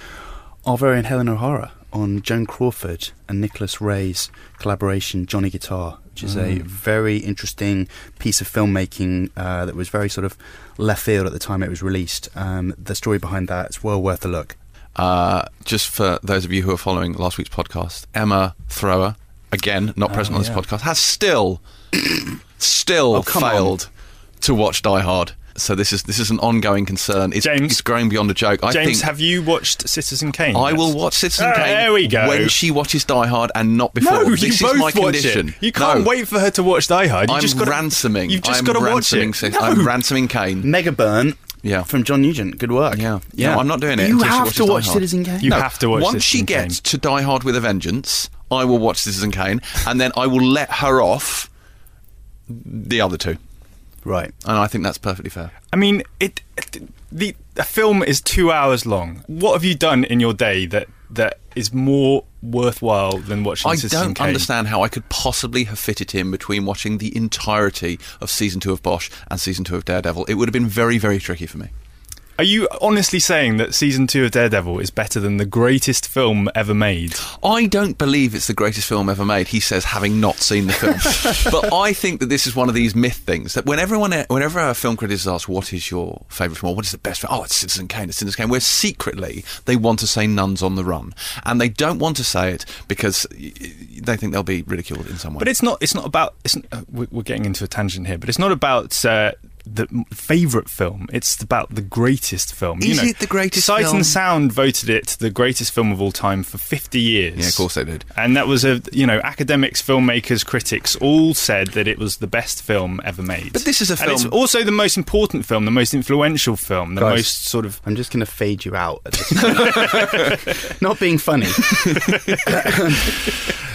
our very own Helen O'Hara on Joan Crawford and Nicholas Ray's collaboration, Johnny Guitar, which is a very interesting piece of filmmaking uh, that was very sort of left field at the time it was released. Um, the story behind that is well worth a look. Uh, just for those of you who are following last week's podcast, Emma Thrower, again, not present on this podcast, has still, still Oh, come on. failed to watch Die Hard. So this is this is an ongoing concern. It's, James- it's growing beyond a joke. I James, think have you watched Citizen Kane? I yet? will watch Citizen Ah, Kane there we go. when she watches Die Hard and not before. No, this you is both my watch condition. it. You can't No. wait for her to watch Die Hard. You I'm just gotta, ransoming. You've just I'm got to watch ransoming it. Cis- No. I'm ransoming Kane. Mega Burn Yeah. from John Nugent. Good work. Yeah. No, I'm not doing it You until have watches to watch Citizen Kane. You have to watch Once she gets Kane. to Die Hard with a Vengeance, I will watch Citizen Kane, and then I will let her off the other two. Right. And I think that's perfectly fair. I mean, it, it the a film is two hours long. What have you done in your day that that is more worthwhile than watching I Citizen don't Kane? understand how I could possibly have fit it in between watching the entirety of season two of Bosch and season two of Daredevil. It would have been very, very tricky for me. Are you honestly saying that season two of Daredevil is better than the greatest film ever made? I don't believe it's the greatest film ever made. He says, having not seen the film. but I think that this is one of these myth things that when everyone, whenever a film critic is asked, "What is your favourite film? Or what is the best film?" Oh, it's Citizen Kane. It's Citizen Kane. Where secretly they want to say Nuns on the Run, and they don't want to say it because they think they'll be ridiculed in some way. But it's not. It's not about. It's, uh, we- we're getting into a tangent here, but it's not about uh, the favorite film. It's about the greatest film. Is it the greatest Sight film? and Sound voted it the greatest film of all time for 50 years. Yeah, of course they did. And that was a you know academics, filmmakers, critics all said that it was the best film ever made. But this is a And it's film- also the most important film, the most influential film, the Guys. most sort of. I'm just going to fade you out. At this point. Not being funny.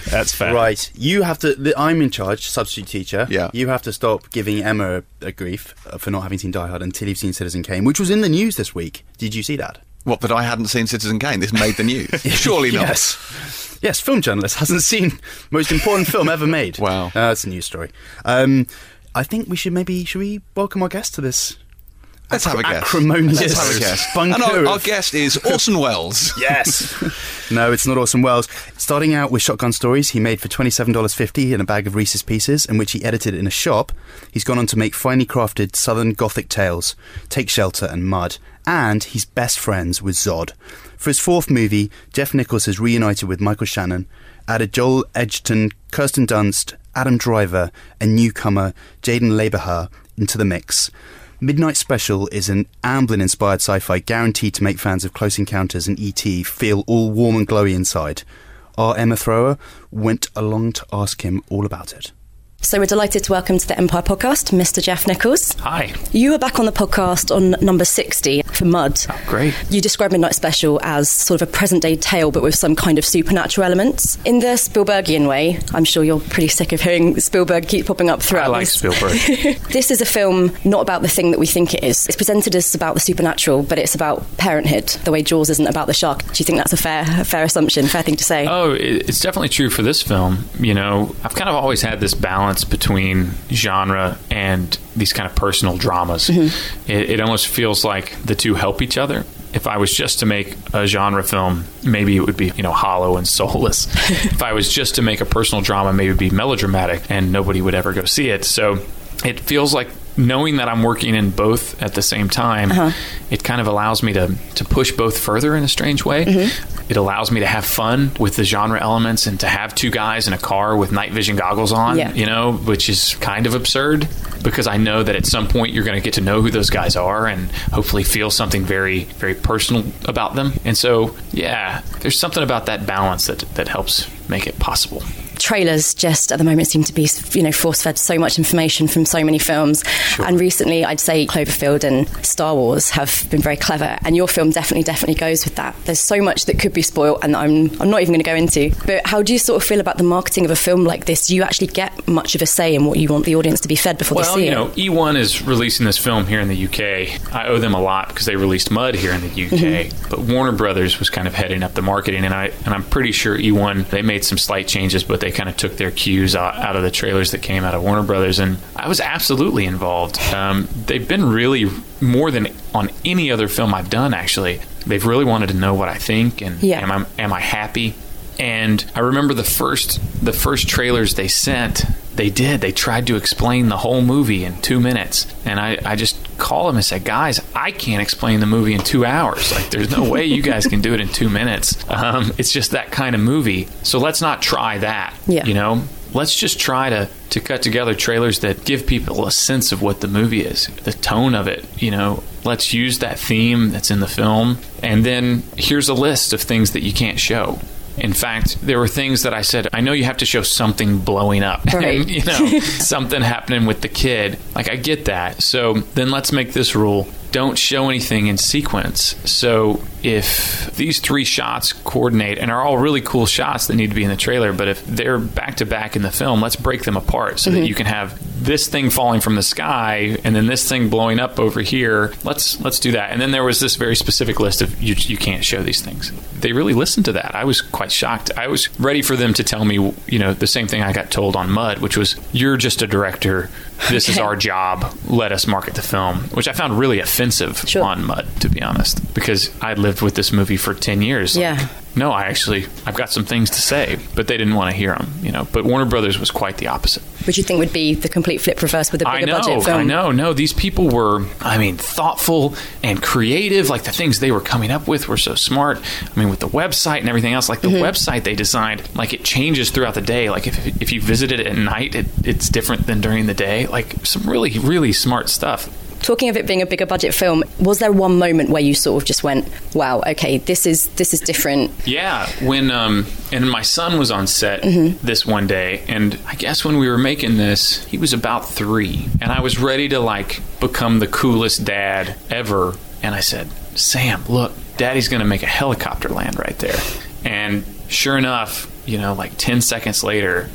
That's fair. Right. You have to. I'm in charge, substitute teacher. Yeah. You have to stop giving Emma a, grief for not having seen Die Hard until you've seen Citizen Kane, which was in the news this week. Did you see that? What, that I hadn't seen Citizen Kane? This made the news. Surely not. Yes. Yes, film journalist hasn't seen most important film ever made. Wow. Uh, that's a news story. Um, I think we should maybe should we welcome our guest to this Let's have a guess. acrimonious Let's have a guess. bunker And our, our guest is Orson Welles. Yes. no, it's not Orson Welles. Starting out with Shotgun Stories, he made for $27.50 in a bag of Reese's Pieces, in which he edited in a shop. He's gone on to make finely crafted Southern Gothic tales, Take Shelter and Mud, and he's best friends with Zod. For his fourth movie, Jeff Nichols has reunited with Michael Shannon, added Joel Edgerton, Kirsten Dunst, Adam Driver, and newcomer Jaeden Lieberher into the mix. Midnight Special is an Amblin inspired sci fi guaranteed to make fans of Close Encounters and E.T. feel all warm and glowy inside. Our Emma Thrower went along to ask him all about it. So we're delighted to welcome to the Empire podcast, Mr. Jeff Nichols. Hi. You were back on the podcast on number 60 for Mud. Oh, great. You describe Midnight Special as sort of a present day tale, but with some kind of supernatural elements. In the Spielbergian way, I'm sure you're pretty sick of hearing Spielberg keep popping up throughout. I like. Spielberg. this is a film not about the thing that we think it is. It's presented as about the supernatural, but it's about parenthood, the way Jaws isn't about the shark. Do you think that's a fair, a fair assumption, fair thing to say? oh, it's definitely true for this film. You know, I've kind of always had this balance between genre and these kind of personal dramas. Mm-hmm. It, it almost feels like the two help each other. If I was just to make a genre film, maybe it would be, you know, hollow and soulless. if I was just to make a personal drama, maybe it would be melodramatic and nobody would ever go see it. So it feels like knowing that I'm working in both at the same time, Uh-huh. it kind of allows me to, to push both further in a strange way. Mm-hmm. It allows me to have fun with the genre elements and to have two guys in a car with night vision goggles on, Yeah. you know, which is kind of absurd because I know that at some point you're going to get to know who those guys are and hopefully feel something very, very personal about them. And so, yeah, there's something about that balance that, that helps make it possible. Trailers just at the moment seem to be you know force fed so much information from so many films and recently I'd say Cloverfield and Star Wars have been very clever and your film definitely definitely goes with that there's so much that could be spoiled and I'm, I'm not even going to go into but how do you sort of feel about the marketing of a film like this do you actually get much of a say in what you want the audience to be fed before Well, they see it? Well, you know, E1 is releasing this film here in the UK. I owe them a lot because they released Mud here in the UK. Mm-hmm. But Warner Brothers was kind of heading up the marketing, and I and I'm pretty sure E1 they made some slight changes, but they kind of took their cues out, out of the trailers that came out of Warner Brothers, and I was absolutely involved. Um, they've been really more than on any other film I've done. Actually, they've really wanted to know what I think and Yeah. am I am I happy? And I remember the first the first trailers they sent, they did. They tried to explain the whole movie in two minutes. And I, I just called them and said, guys, I can't explain the movie in two hours. Like there's no way you guys can do it in two minutes. Um, it's just that kind of movie. So let's not try that. Yeah. You know? Let's just try to, to cut together trailers that give people a sense of what the movie is, the tone of it, you know. Let's use that theme that's in the film. And then here's a list of things that you can't show. In fact, there were things that I said, I know you have to show something blowing up. Right. you know, something happening with the kid. Like, I get that. So then let's make this rule don't show anything in sequence. So if these three shots coordinate and are all really cool shots that need to be in the trailer, but if they're back to back in the film, let's break them apart so that mm-hmm. you can have this thing falling from the sky and then this thing blowing up over here. Let's let's do that. And then there was this very specific list of you you can't show these things. They really listened to that. I was quite shocked. I was ready for them to tell me, you know, the same thing I got told on Mud, which was you're just a director. This is our job. Let us market the film, which I found really offensive Sure. on Mud, to be honest, because I lived with this movie for 10 years. Yeah. no, I actually I've got some things to say, but they didn't want to hear them, you know. But Warner Brothers was quite the opposite. Which you think would be the complete flip reverse with a I bigger know, budget film? I know. No, these people were, I mean, thoughtful and creative. Like the things they were coming up with were so smart. I mean, with the website and everything else, like the mm-hmm. website they designed, like it changes throughout the day. Like if, if you visit it at night, it, it's different than during the day. Like some really, really smart stuff. Talking of it being a bigger budget film, was there one moment where you sort of just went, "Wow, okay, this is this is different"? Yeah, when um, and my son was on set Mm-hmm. this one day, and I guess when we were making this, he was about three, and I was ready to like become the coolest dad ever. And I said, "Sam, look, Daddy's going to make a helicopter land right there." And sure enough, you know, like ten seconds later.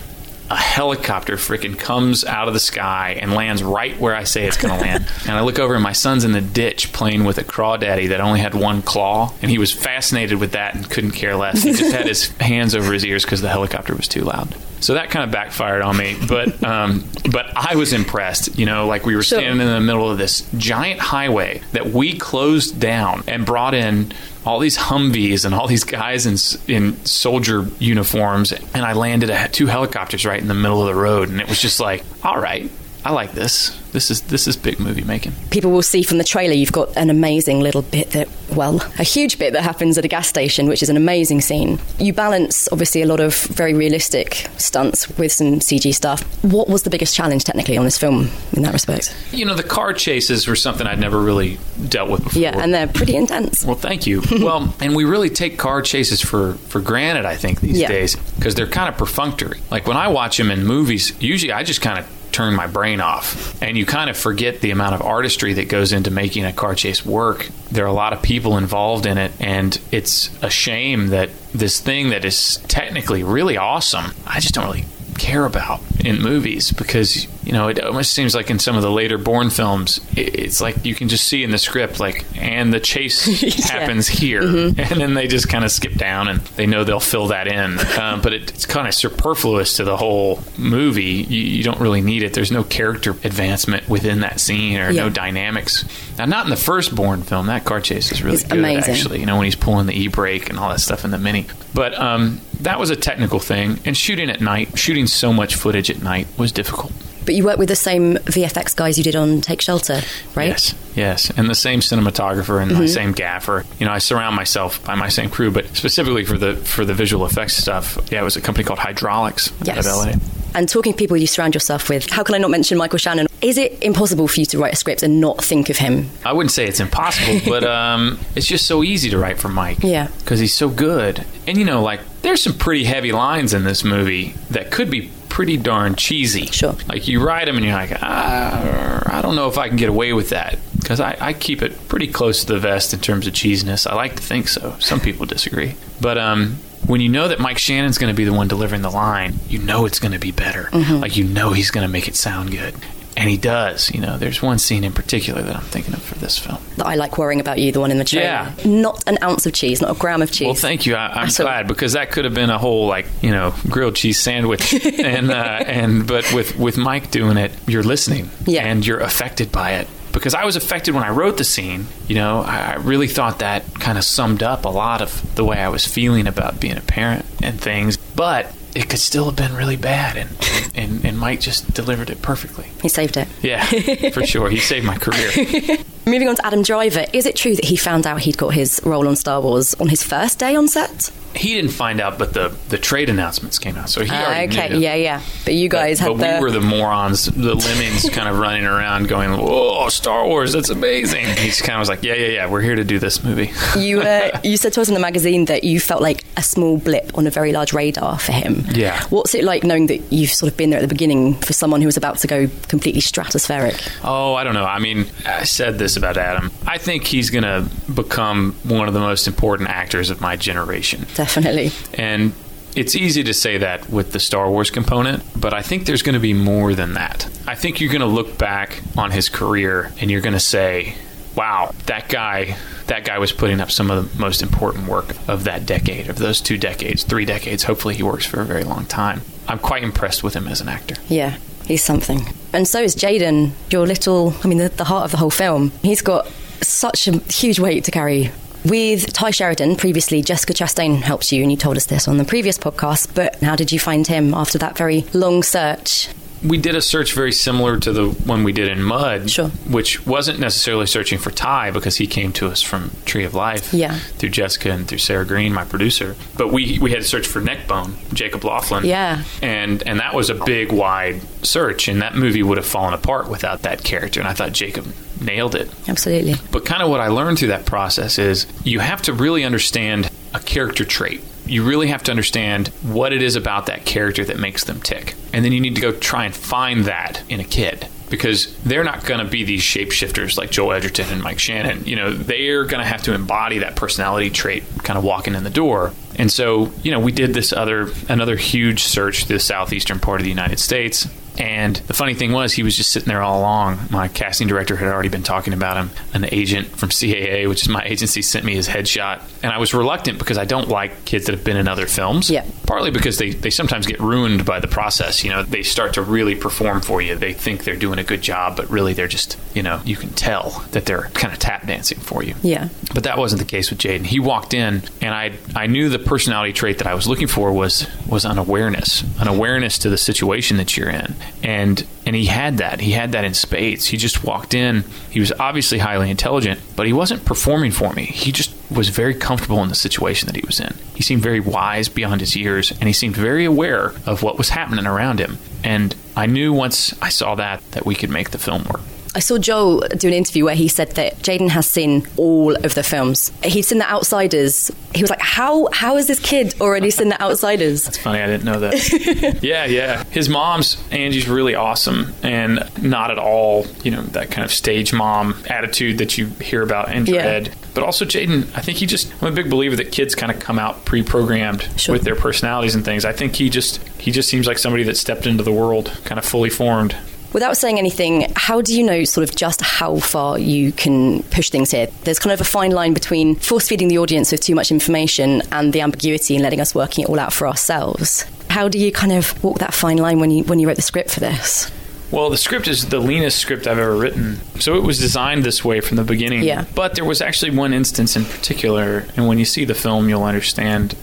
A helicopter freaking comes out of the sky and lands right where I say it's going to land. and I look over and my son's in the ditch playing with a crawdaddy that only had one claw, and he was fascinated with that and couldn't care less. He just had his hands over his ears because the helicopter was too loud. So that kind of backfired on me, but um, but I was impressed. You know, like we were standing in the middle of this giant highway that we closed down and brought in all these Humvees and all these guys in in soldier uniforms, and I landed two helicopters right in the middle of the road, and it was just like, all right, I like this. This is this is big movie making. People will see from the trailer you've got an amazing little bit that, well, a huge bit that happens at a gas station, which is an amazing scene. You balance obviously a lot of very realistic stunts with some CG stuff. What was the biggest challenge technically on this film in that respect? You know, the car chases were something I'd never really dealt with before. Yeah, and they're pretty intense. Well, thank you. well, and we really take car chases for for granted. I think these Yeah. days because they're kind of perfunctory. Like when I watch them in movies, usually I just kind of turn my brain off, and you kind of forget the amount of artistry that goes into making a car chase work. There are a lot of people involved in it, and it's a shame that this thing that is technically really awesome, I just don't really care about in movies because you know it almost seems like in some of the later Bourne films it's like you can just see in the script like and the chase happens here. And then they just kind of skip down and they know they'll fill that in. Um, but it, it's kind of superfluous to the whole movie. You, you don't really need it. There's no character advancement within that scene or Yeah. no dynamics. Now not in the first Bourne film. That car chase is really It's good amazing. actually you know when he's pulling the e-brake and all that stuff in the mini. But um, that was a technical thing. And shooting at night shooting so much footage at night was difficult But you work with the same VFX guys you did on Take Shelter, right? yes yes and the same cinematographer and the same gaffer you know i surround myself by my same crew but specifically for the for the visual effects stuff yeah it was a company called Hydraulx out of LA. And talking to people you surround yourself with, how can I not mention Michael Shannon? Is it impossible for you to write a script and not think of him? I wouldn't say it's impossible, but um, it's just so easy to write for Mike. Yeah. Because he's so good. And, you know, like, there's some pretty heavy lines in this movie that could be pretty darn cheesy. Sure. Like, you write them and you're like, ah, I don't know if I can get away with that. Because I, I keep it pretty close to the vest in terms of cheesiness. I like to think so. Some people disagree. But um, when you know that Mike Shannon's going to be the one delivering the line, you know it's going to be better. Like, you know he's going to make it sound good. And he does. You know, there's one scene in particular that I'm thinking of for this film. That I like worrying about you, the one in the trailer. Yeah. Not an ounce of cheese, not a gram of cheese. Well, thank you. I, I'm That's all. glad because that could have been a whole like you know grilled cheese sandwich, and uh, and but with with Mike doing it, you're listening, Yeah. and you're affected by it. Because I was affected when I wrote the scene, you know, I really thought that kind of summed up a lot of the way I was feeling about being a parent and things. But it could still have been really bad, and and, and Mike just delivered it perfectly. He saved it. Yeah, for sure. He saved my career. Moving on to Adam Driver, is it true that he found out he'd got his role on Star Wars on his first day on set? He didn't find out, but the the trade announcements came out, so he already okay, knew. yeah, yeah. But you guys but, had but the. we were the morons, the lemmings, kind of running around going, "Whoa, Star Wars! That's amazing!" He just kind of was like, "Yeah, yeah, yeah, we're here to do this movie." you uh, you said to us in the magazine that you felt like a small blip on a very large radar for him. Yeah. What's it like knowing that you've sort of been there at the beginning for someone who was about to go completely stratospheric? oh, I don't know. I mean, I said this about Adam. I think he's going to become one of the most important actors of my generation. Definitely. And it's easy to say that with the Star Wars component, but I think there's going to be more than that. I think you're going to look back on his career and you're going to say, "Wow, that guy that guy was putting up some of the most important work of that decade, of those two decades, three decades. Hopefully he works for a very long time." I'm quite impressed with him as an actor. Yeah, he's something. And so is Jaeden, your little, I mean, the, the heart of the whole film. He's got such a huge weight to carry With Ty Sheridan, previously Jessica Chastain helped you, and you told us this on the previous podcast. But how did you find him after that very long search? We did a search very similar to the one we did in Mud, Sure. which wasn't necessarily searching for Ty because he came to us from Tree of Life, Yeah. through Jessica and through Sarah Green, my producer. But we we had to search for Neckbone, Jacob Lofland, Yeah. and and that was a big, wide search, and that movie would have fallen apart without that character. And I thought Jacob nailed it. Absolutely. But kind of what I learned through that process is you have to really understand a character trait. You really have to understand what it is about that character that makes them tick. And then you need to go try and find that in a kid because they're not going to be these shapeshifters like Joel Edgerton and Mike Shannon. You know, they're going to have to embody that personality trait kind of walking in the door. And so, you know, we did this other another huge search through the southeastern part of the United States. And the funny thing was, he was just sitting there all along. My casting director had already been talking about him. An agent from CAA, which is my agency, sent me his headshot. And I was reluctant because I don't like kids that have been in other films. Yeah. Partly because they, they sometimes get ruined by the process. You know, they start to really perform for you. They think they're doing a good job, but really they're just, you know, you can tell that they're kind of tap dancing for you. Yeah. But that wasn't the case with Jaeden. He walked in, and I I knew the personality trait that I was looking for was was an awareness, an awareness to the situation that you're in, and and he had that. He had that in spades. He just walked in. He was obviously highly intelligent, but he wasn't performing for me. He just was very comfortable in the situation that he was in. He seemed very wise beyond his years, and he seemed very aware of what was happening around him. And I knew once I saw that that we could make the film work. I saw Joel do an interview where he said that Jaeden has seen all of the films. He's seen The Outsiders. He was like, "How how has this kid already seen The Outsiders?" It's funny, I didn't know that. yeah, yeah. His mom's Angie's really awesome, and not at all, you know, that kind of stage mom attitude that you hear about in Yeah. Dread. But also Jaeden, I think he just. I'm a big believer that kids kind of come out pre-programmed Sure. with their personalities and things. I think he just he just seems like somebody that stepped into the world kind of fully formed. Without saying anything, how do you know sort of just how far you can push things here? There's kind of a fine line between force feeding the audience with too much information and the ambiguity and letting us working it all out for ourselves. How do you kind of walk that fine line when you when you wrote the script for this? Well, the script is the leanest script I've ever written. So it was designed this way from the beginning. Yeah. But there was actually one instance in particular, and when you see the film, you'll understand.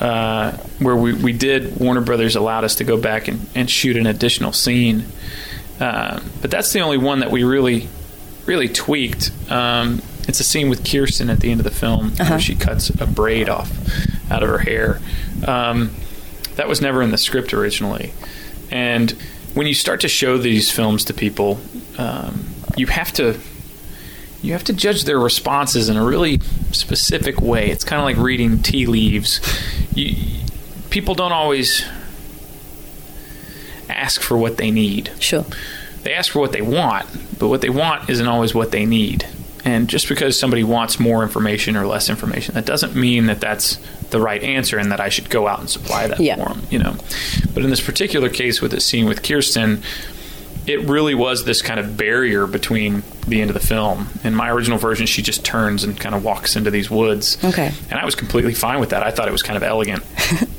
Uh, where we, we did, Warner Brothers allowed us to go back and, and shoot an additional scene. Uh, but that's the only one that we really, really tweaked. Um, it's a scene with Kirsten at the end of the film where she cuts a braid off out of her hair. Um, that was never in the script originally. And when you start to show these films to people, um, you have to you have to judge their responses in a really specific way. It's kind of like reading tea leaves. You, people don't always ask for what they need. Sure. They ask for what they want, but what they want isn't always what they need. And just because somebody wants more information or less information, that doesn't mean that that's the right answer and that I should go out and supply that Yeah. for them. You know, but in this particular case with the scene with Kirsten, it really was this kind of barrier between the end of the film. In my original version, she just turns and kind of walks into these woods. Okay. And I was completely fine with that. I thought it was kind of elegant.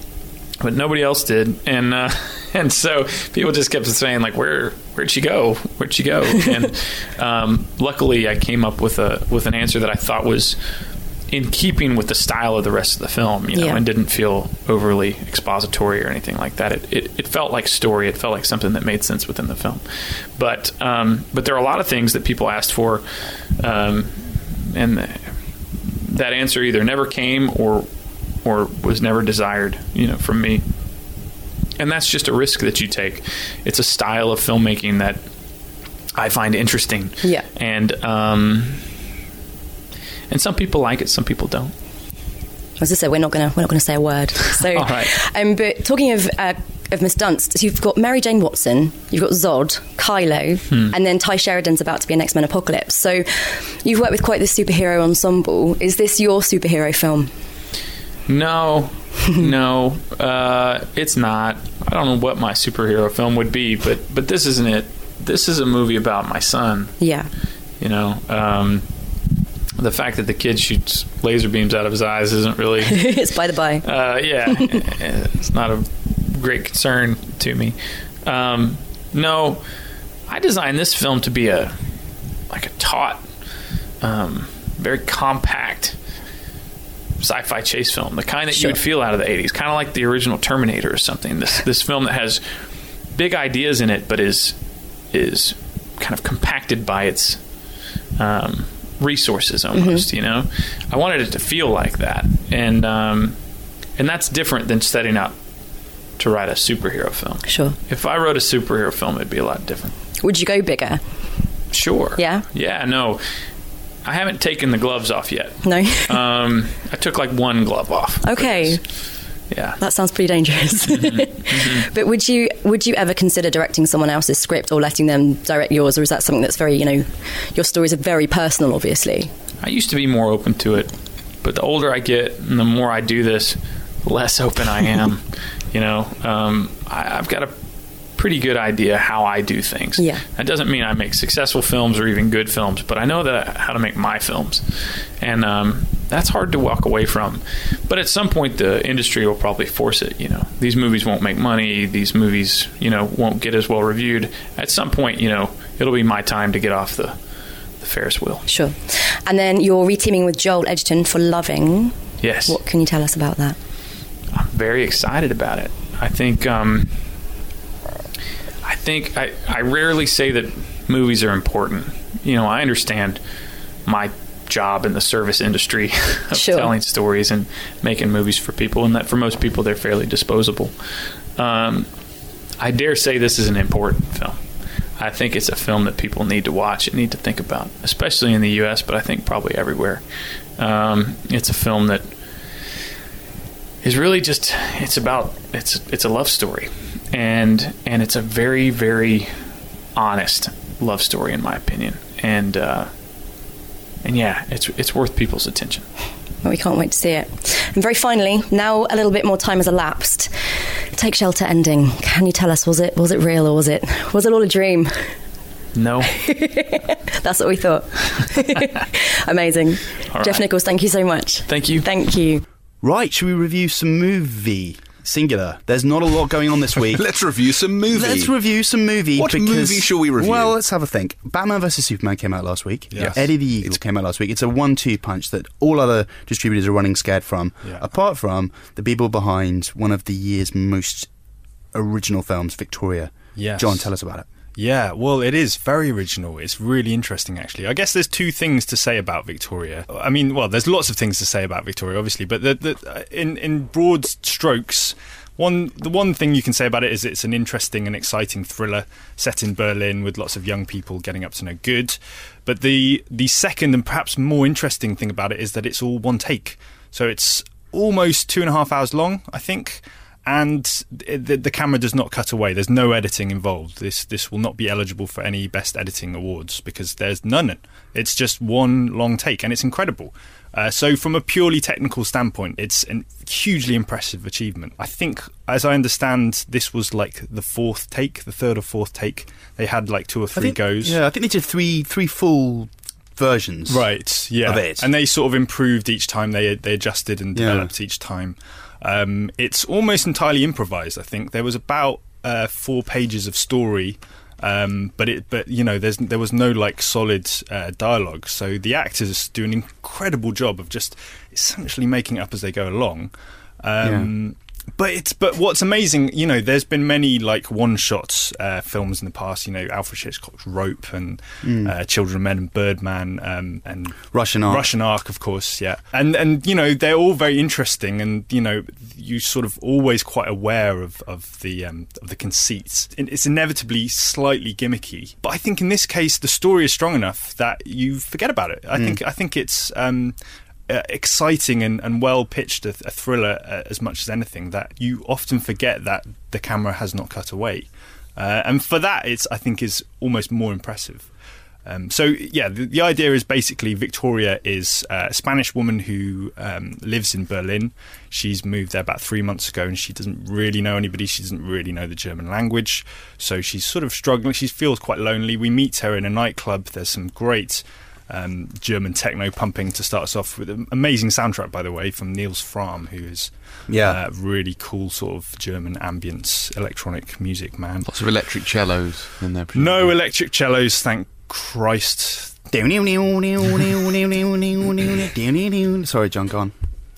but nobody else did. And uh, and so people just kept saying like, "Where where'd she go? Where'd she go?" and um, luckily, I came up with a with an answer that I thought was in keeping with the style of the rest of the film, you know, Yeah. and didn't feel overly expository or anything like that. It, it, it felt like story. It felt like something that made sense within the film. But um, but there are a lot of things that people asked for, um, and that answer either never came or or was never desired, you know, from me. And that's just a risk that you take. It's a style of filmmaking that I find interesting. Yeah. And um, and some people like it, some people don't. As I said, we're not gonna we're not gonna say a word. So, All right. um, but talking of uh, of Miss Dunst, so you've got Mary Jane Watson, you've got Zod, Kylo, Hmm. and then Ty Sheridan's about to be an X Men Apocalypse. So, you've worked with quite the superhero ensemble. Is this your superhero film? No, no, uh, it's not. I don't know what my superhero film would be, but but this isn't it. This is a movie about my son. Yeah, You know, um, the fact that the kid shoots laser beams out of his eyes isn't really. it's by the by. Uh, yeah, it's not a great concern to me. Um, no, I designed this film to be a like a taut, um, very compact sci-fi chase film, the kind that Sure. you would feel out of the '80s, kind of like the original Terminator or something. This this film that has big ideas in it, but is is kind of compacted by its um, resources almost. You know, I wanted it to feel like that, and um, and that's different than setting out to write a superhero film. Sure. If I wrote a superhero film, it'd be a lot different. Would you go bigger? Sure. Yeah? Yeah. No, I haven't taken the gloves off yet. No. Um, I took like one glove off. Okay. Yeah. That sounds pretty dangerous. Mm-hmm. but would you would you ever consider directing someone else's script or letting them direct yours, or is that something that's very you know your stories are very personal, obviously? I used to be more open to it, but the older I get and the more I do this, the less open I am. you know, um, I, I've got a pretty good idea how I do things. Yeah. That doesn't mean I make successful films or even good films, but I know that how to make my films, and um, that's hard to walk away from. But at some point, the industry will probably force it. You know, these movies won't make money. These movies, you know, won't get as well reviewed. At some point, you know, it'll be my time to get off the the Ferris wheel. Sure. And then you're reteaming with Joel Edgerton for Loving. Yes. What can you tell us about that? I'm very excited about it. I think um, I think I, I rarely say that movies are important. You know, I understand my job in the service industry of Sure. telling stories and making movies for people, and that for most people they're fairly disposable. Um, I dare say this is an important film. I think it's a film that people need to watch and need to think about, especially in the U.S., but I think probably everywhere. Um, it's a film that is really just it's about it's it's a love story and and it's a very very honest love story in my opinion and uh and yeah it's it's worth people's attention Well, we can't wait to see it. And very finally, now a little bit more time has elapsed. Take Shelter ending. Can you tell us was it was it real or was it was it all a dream? no That's what we thought. Amazing. All Jeff. Nichols, thank you so much. thank you Thank you. Right, should we review some movie? Singular. There's not a lot going on this week. Let's review some movie. Let's review some movie. What because, movie shall we review? Well, let's have a think. Batman vs Superman came out last week. Yes. Eddie the Eagle came out last week. It's a one-two punch that all other distributors are running scared from. Yeah. Apart from the people behind one of the year's most original films, Victoria. Yes. John, tell us about it. Yeah, well, it is very original. It's really interesting, actually. I guess there's two things to say about Victoria. I mean, well, there's lots of things to say about Victoria, obviously, but the, the, uh, in in broad strokes, one the one thing you can say about it is it's an interesting and exciting thriller set in Berlin with lots of young people getting up to no good. But the the second and perhaps more interesting thing about it is that it's all one take. So it's almost two and a half hours long, I think and the, the camera does not cut away. There's no editing involved. This this will not be eligible for any best editing awards because there's none. It's just one long take, and it's incredible. Uh, so, from a purely technical standpoint, it's a hugely impressive achievement. I think, as I understand, this was like the fourth take, the third or fourth take. They had like two or three think, goes. Yeah, I think they did three three full versions. Right. Yeah. of it. And they sort of improved each time. They they adjusted and Yeah. developed each time. Um, it's almost entirely improvised. I think there was about uh, four pages of story. Um, but it, but you know, there's there was no like solid uh, dialogue, so the actors do an incredible job of just essentially making it up as they go along. Um, But it's but what's amazing, you know, there's been many like one shot uh, films in the past. You know, Alfred Hitchcock's Rope and uh, Children of Men and Birdman um, and Russian Ark. Russian Ark, of course, yeah. And and you know they're all very interesting, and you know you sort of always quite aware of of the um, of the conceits. It's inevitably slightly gimmicky, but I think in this case the story is strong enough that you forget about it. I think I think it's. Um, uh, exciting and, and well pitched a, a thriller uh, as much as anything that you often forget that the camera has not cut away uh, and for that it's I think is almost more impressive um, so yeah, the, the idea is basically Victoria is uh, a Spanish woman who um, lives in Berlin. She's moved there about three months ago, and she doesn't really know anybody. She doesn't really know the German language, so she's sort of struggling. She feels quite lonely. We meet her in a nightclub. There's some great um, German techno pumping to start us off with an amazing soundtrack, by the way, from Nils Frahm, who is Yeah. uh, really cool sort of German ambience electronic music man. Lots of electric cellos in there. No electric cellos, thank Christ. Sorry, John, go on.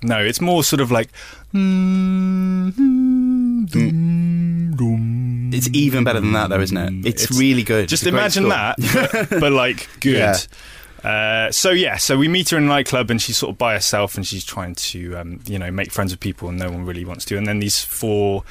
No, it's more sort of like. It's even better than that, though, isn't it? It's, It's- really good. Just It's imagine score. that, but, but like good. Yeah. Uh, so yeah, so we meet her in a nightclub, and she's sort of by herself, and she's trying to, um, you know, make friends with people, and no one really wants to. And then these four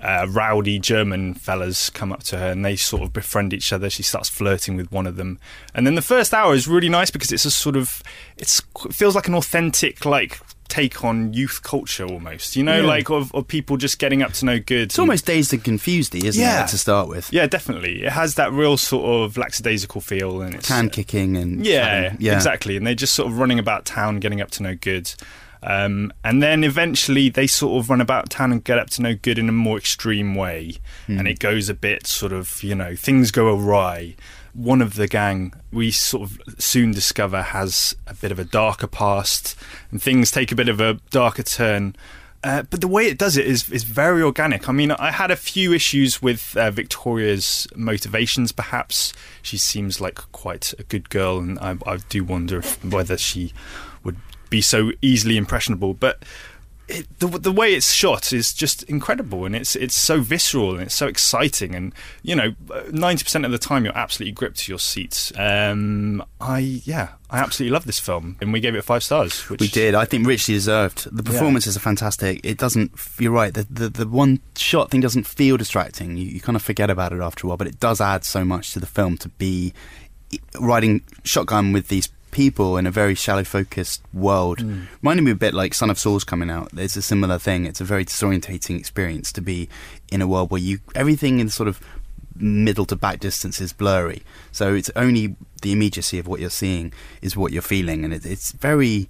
uh, rowdy German fellas come up to her, and they sort of befriend each other. She starts flirting with one of them, and then the first hour is really nice because it's a sort of, it's it feels like an authentic like take on youth culture almost, you know, Yeah. like of, of people just getting up to no good. It's almost dazed and confused, isn't Yeah. it, to start with? Yeah, definitely. It has that real sort of lackadaisical feel, and it's Can kicking and yeah, yeah, exactly. And they're just sort of running about town, getting up to no good. Um, and then eventually they sort of run about town and get up to no good in a more extreme way. Hmm. And it goes a bit sort of, you know, things go awry. One of the gang, we sort of soon discover, has a bit of a darker past, and things take a bit of a darker turn. Uh, but the way it does it is is very organic. I mean, I had a few issues with uh, Victoria's motivations. Perhaps she seems like quite a good girl, and I, I do wonder if, whether she would be so easily impressionable. But it, the the way it's shot is just incredible, and it's it's so visceral and it's so exciting, and you know, ninety percent of the time you're absolutely gripped to your seats. Um, I yeah, I absolutely love this film, and we gave it five stars. Which We did. I think richly deserved. The performances are fantastic. It doesn't. You're right. The, the the one shot thing doesn't feel distracting. You, you kind of forget about it after a while, but it does add so much to the film to be riding shotgun with these people in a very shallow focused world. Reminded me a bit like Son of Saul's coming out. There's a similar thing. It's a very disorientating experience to be in a world where you everything in sort of middle to back distance is blurry. So it's only the immediacy of what you're seeing is what you're feeling, and it, it's very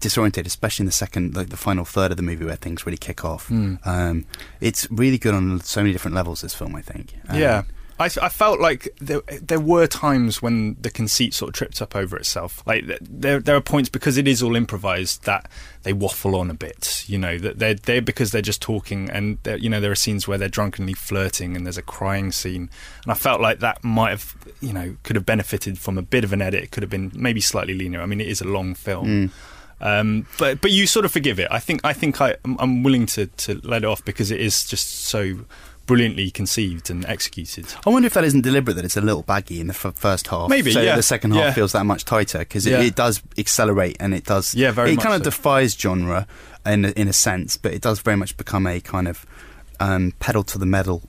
disorientated, especially in the second, like the final third of the movie where things really kick off. Um, it's really good on so many different levels. This film, I think. Um, Yeah. I, I felt like there, there were times when the conceit sort of tripped up over itself. Like there, there are points because it is all improvised that they waffle on a bit. You know that they're there because they're just talking, and you know there are scenes where they're drunkenly flirting, and there's a crying scene, and I felt like that might have, you know, could have benefited from a bit of an edit. It could have been maybe slightly leaner. I mean, it is a long film. Um, but but you sort of forgive it. I think I think I I'm- I'm willing to to let it off because it is just so brilliantly conceived and executed. I wonder if that isn't deliberate. That it's a little baggy in the f- first half. Maybe, so yeah. the second half Yeah. feels that much tighter because Yeah. it, it does accelerate and it does. Yeah, very It kind of defies genre in a, in a sense, but it does very much become a kind of um, pedal to the metal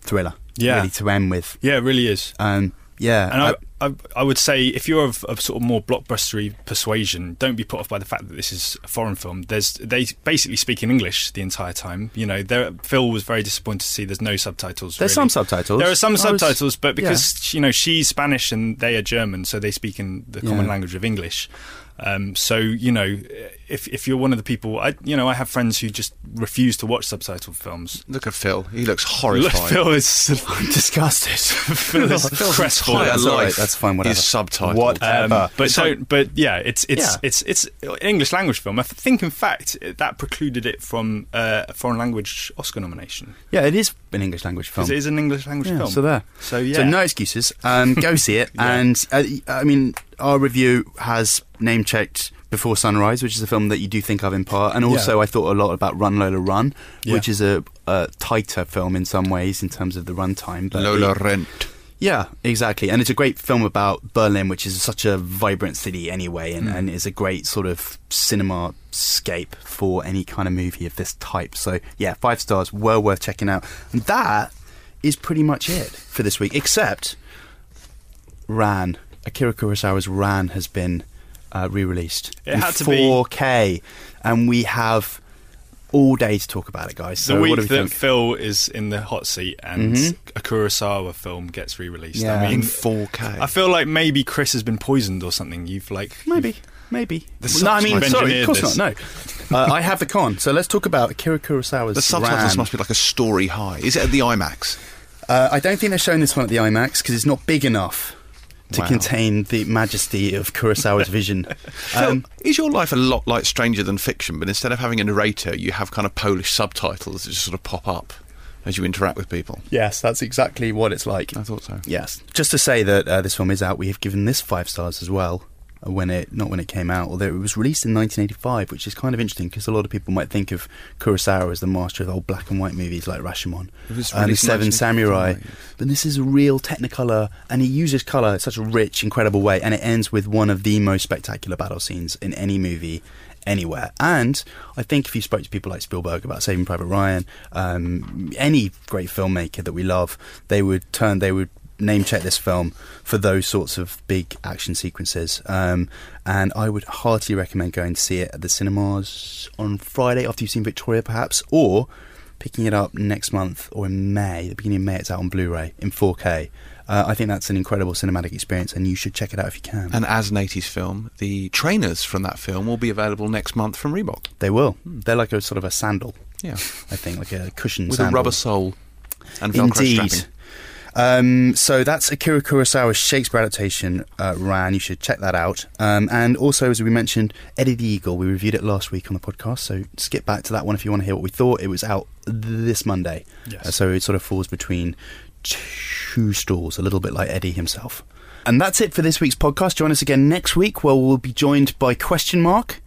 thriller. Yeah. really to end with. Yeah, it really is. Um, yeah, And I- I, I, would say if you're of, of sort of more blockbustery persuasion, don't be put off by the fact that this is a foreign film. There's they basically speak in English the entire time. You know, there, Phil was very disappointed to see there's no subtitles. There's really. some subtitles. There are some I was- subtitles, but because you know she's Spanish and they are German, so they speak in the common Yeah. language of English. Um, so you know, if if you're one of the people, I you know I have friends who just refuse to watch subtitled films. Look at Phil. He looks Look. Phil is disgusted. Phil is crestfallen. That's all right, life that's fine, whatever. is subtitled. What? Um, but so, like- but yeah, it's it's Yeah. it's it's an English language film. I think, in fact, that precluded it from uh, a foreign language Oscar nomination yeah, it is an English language film. it is an English language Yeah, film. So there. So yeah, So no excuses. Um, go see it. Yeah. And uh, I mean, our review has name checked Before Sunrise, which is a film that you do think of in part, and also I thought a lot about Run Lola Run, Yeah. which is a, a tighter film in some ways in terms of the runtime. Lola it- Rent. yeah, exactly. And it's a great film about Berlin, which is such a vibrant city anyway, and, mm. and is a great sort of cinema scape for any kind of movie of this type. So, yeah, five stars, well worth checking out. And that is pretty much it for this week, except Ran. Akira Kurosawa's Ran has been uh, re released. It had to be- 4K. And we have all day to talk about it, guys. the So, what week do we that think? Phil is in the hot seat and Mhm. a Kurosawa film gets re-released. Yeah. I In 4K. I feel like maybe Chris has been poisoned or something. You've like Maybe, maybe. The no, I mean, sorry, of course engineered not. No, uh, I have the con. So let's talk about Akira Kurosawa's. the subtitles Ran. must be like a story high. Is it at the IMAX? Uh, I don't think they're showing this one at the IMAX because it's not big enough to Wow. contain the majesty of Kurosawa's vision. Um, Phil, is your life a lot like Stranger Than Fiction, but instead of having a narrator, you have kind of Polish subtitles that just sort of pop up as you interact with people? yes, that's exactly what it's like. I thought so. Yes. Just to say that uh, this film is out, we have given this five stars as well. When it not when it came out, although it was released in 1985, which is kind of interesting because a lot of people might think of Kurosawa as the master of old black and white movies like Rashomon and the Seven Samurai. But this is a real Technicolor, and he uses color in such a rich, incredible way, and it ends with one of the most spectacular battle scenes in any movie anywhere. And I think if you spoke to people like Spielberg about Saving Private Ryan, um, any great filmmaker that we love, they would turn, they would name check this film for those sorts of big action sequences. Um, and I would heartily recommend going to see it at the cinemas on Friday after you've seen Victoria, perhaps, or picking it up next month or in May, the beginning of May, it's out on Blu-ray in 4K. Uh, I think that's an incredible cinematic experience, and you should check it out if you can. And as an 80s film, the trainers from that film will be available next month from Reebok. they will. They're like a sort of a sandal, Yeah. I think, like a cushion With sandal. a rubber sole and Velcro Indeed. strapping. Um, so that's Akira Kurosawa's Shakespeare adaptation, uh, Ran. You should check that out. Um, and also, as we mentioned, Eddie the Eagle. We reviewed it last week on the podcast, so skip back to that one if you want to hear what we thought. It was out this Monday. Yes. Uh, so it sort of falls between two stools, a little bit like Eddie himself. And that's it for this week's podcast. Join us again next week, where we'll be joined by Question Mark.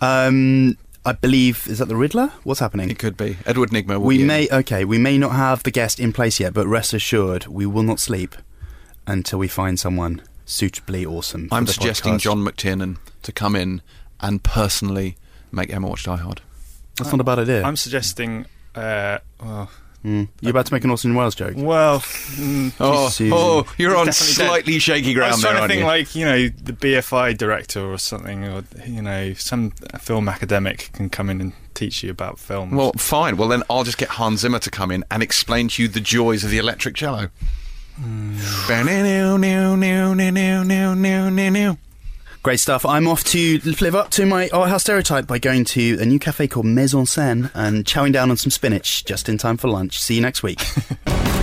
Um, I believe is that the Riddler? What's happening? It could be. Edward Nygma We be in. may okay. We may not have the guest in place yet, but rest assured, we will not sleep until we find someone suitably awesome. for I'm the suggesting podcast. John McTiernan to come in and personally make Emma watch Die Hard. That's not a bad idea. I'm suggesting. Uh, well, Mm. You're about to make an Orson Welles joke. well mm, Oh, Susan. oh, you're on Definitely dead. slightly shaky I ground was there, trying to think you? like you know the BFI director or something, or you know some film academic can come in and teach you about films. well, fine. Well, then I'll just get Hans Zimmer to come in and explain to you the joys of the electric cello. Great stuff. I'm off to live up to my art house stereotype by going to a new cafe called Maison Seine and chowing down on some spinach just in time for lunch. See you next week.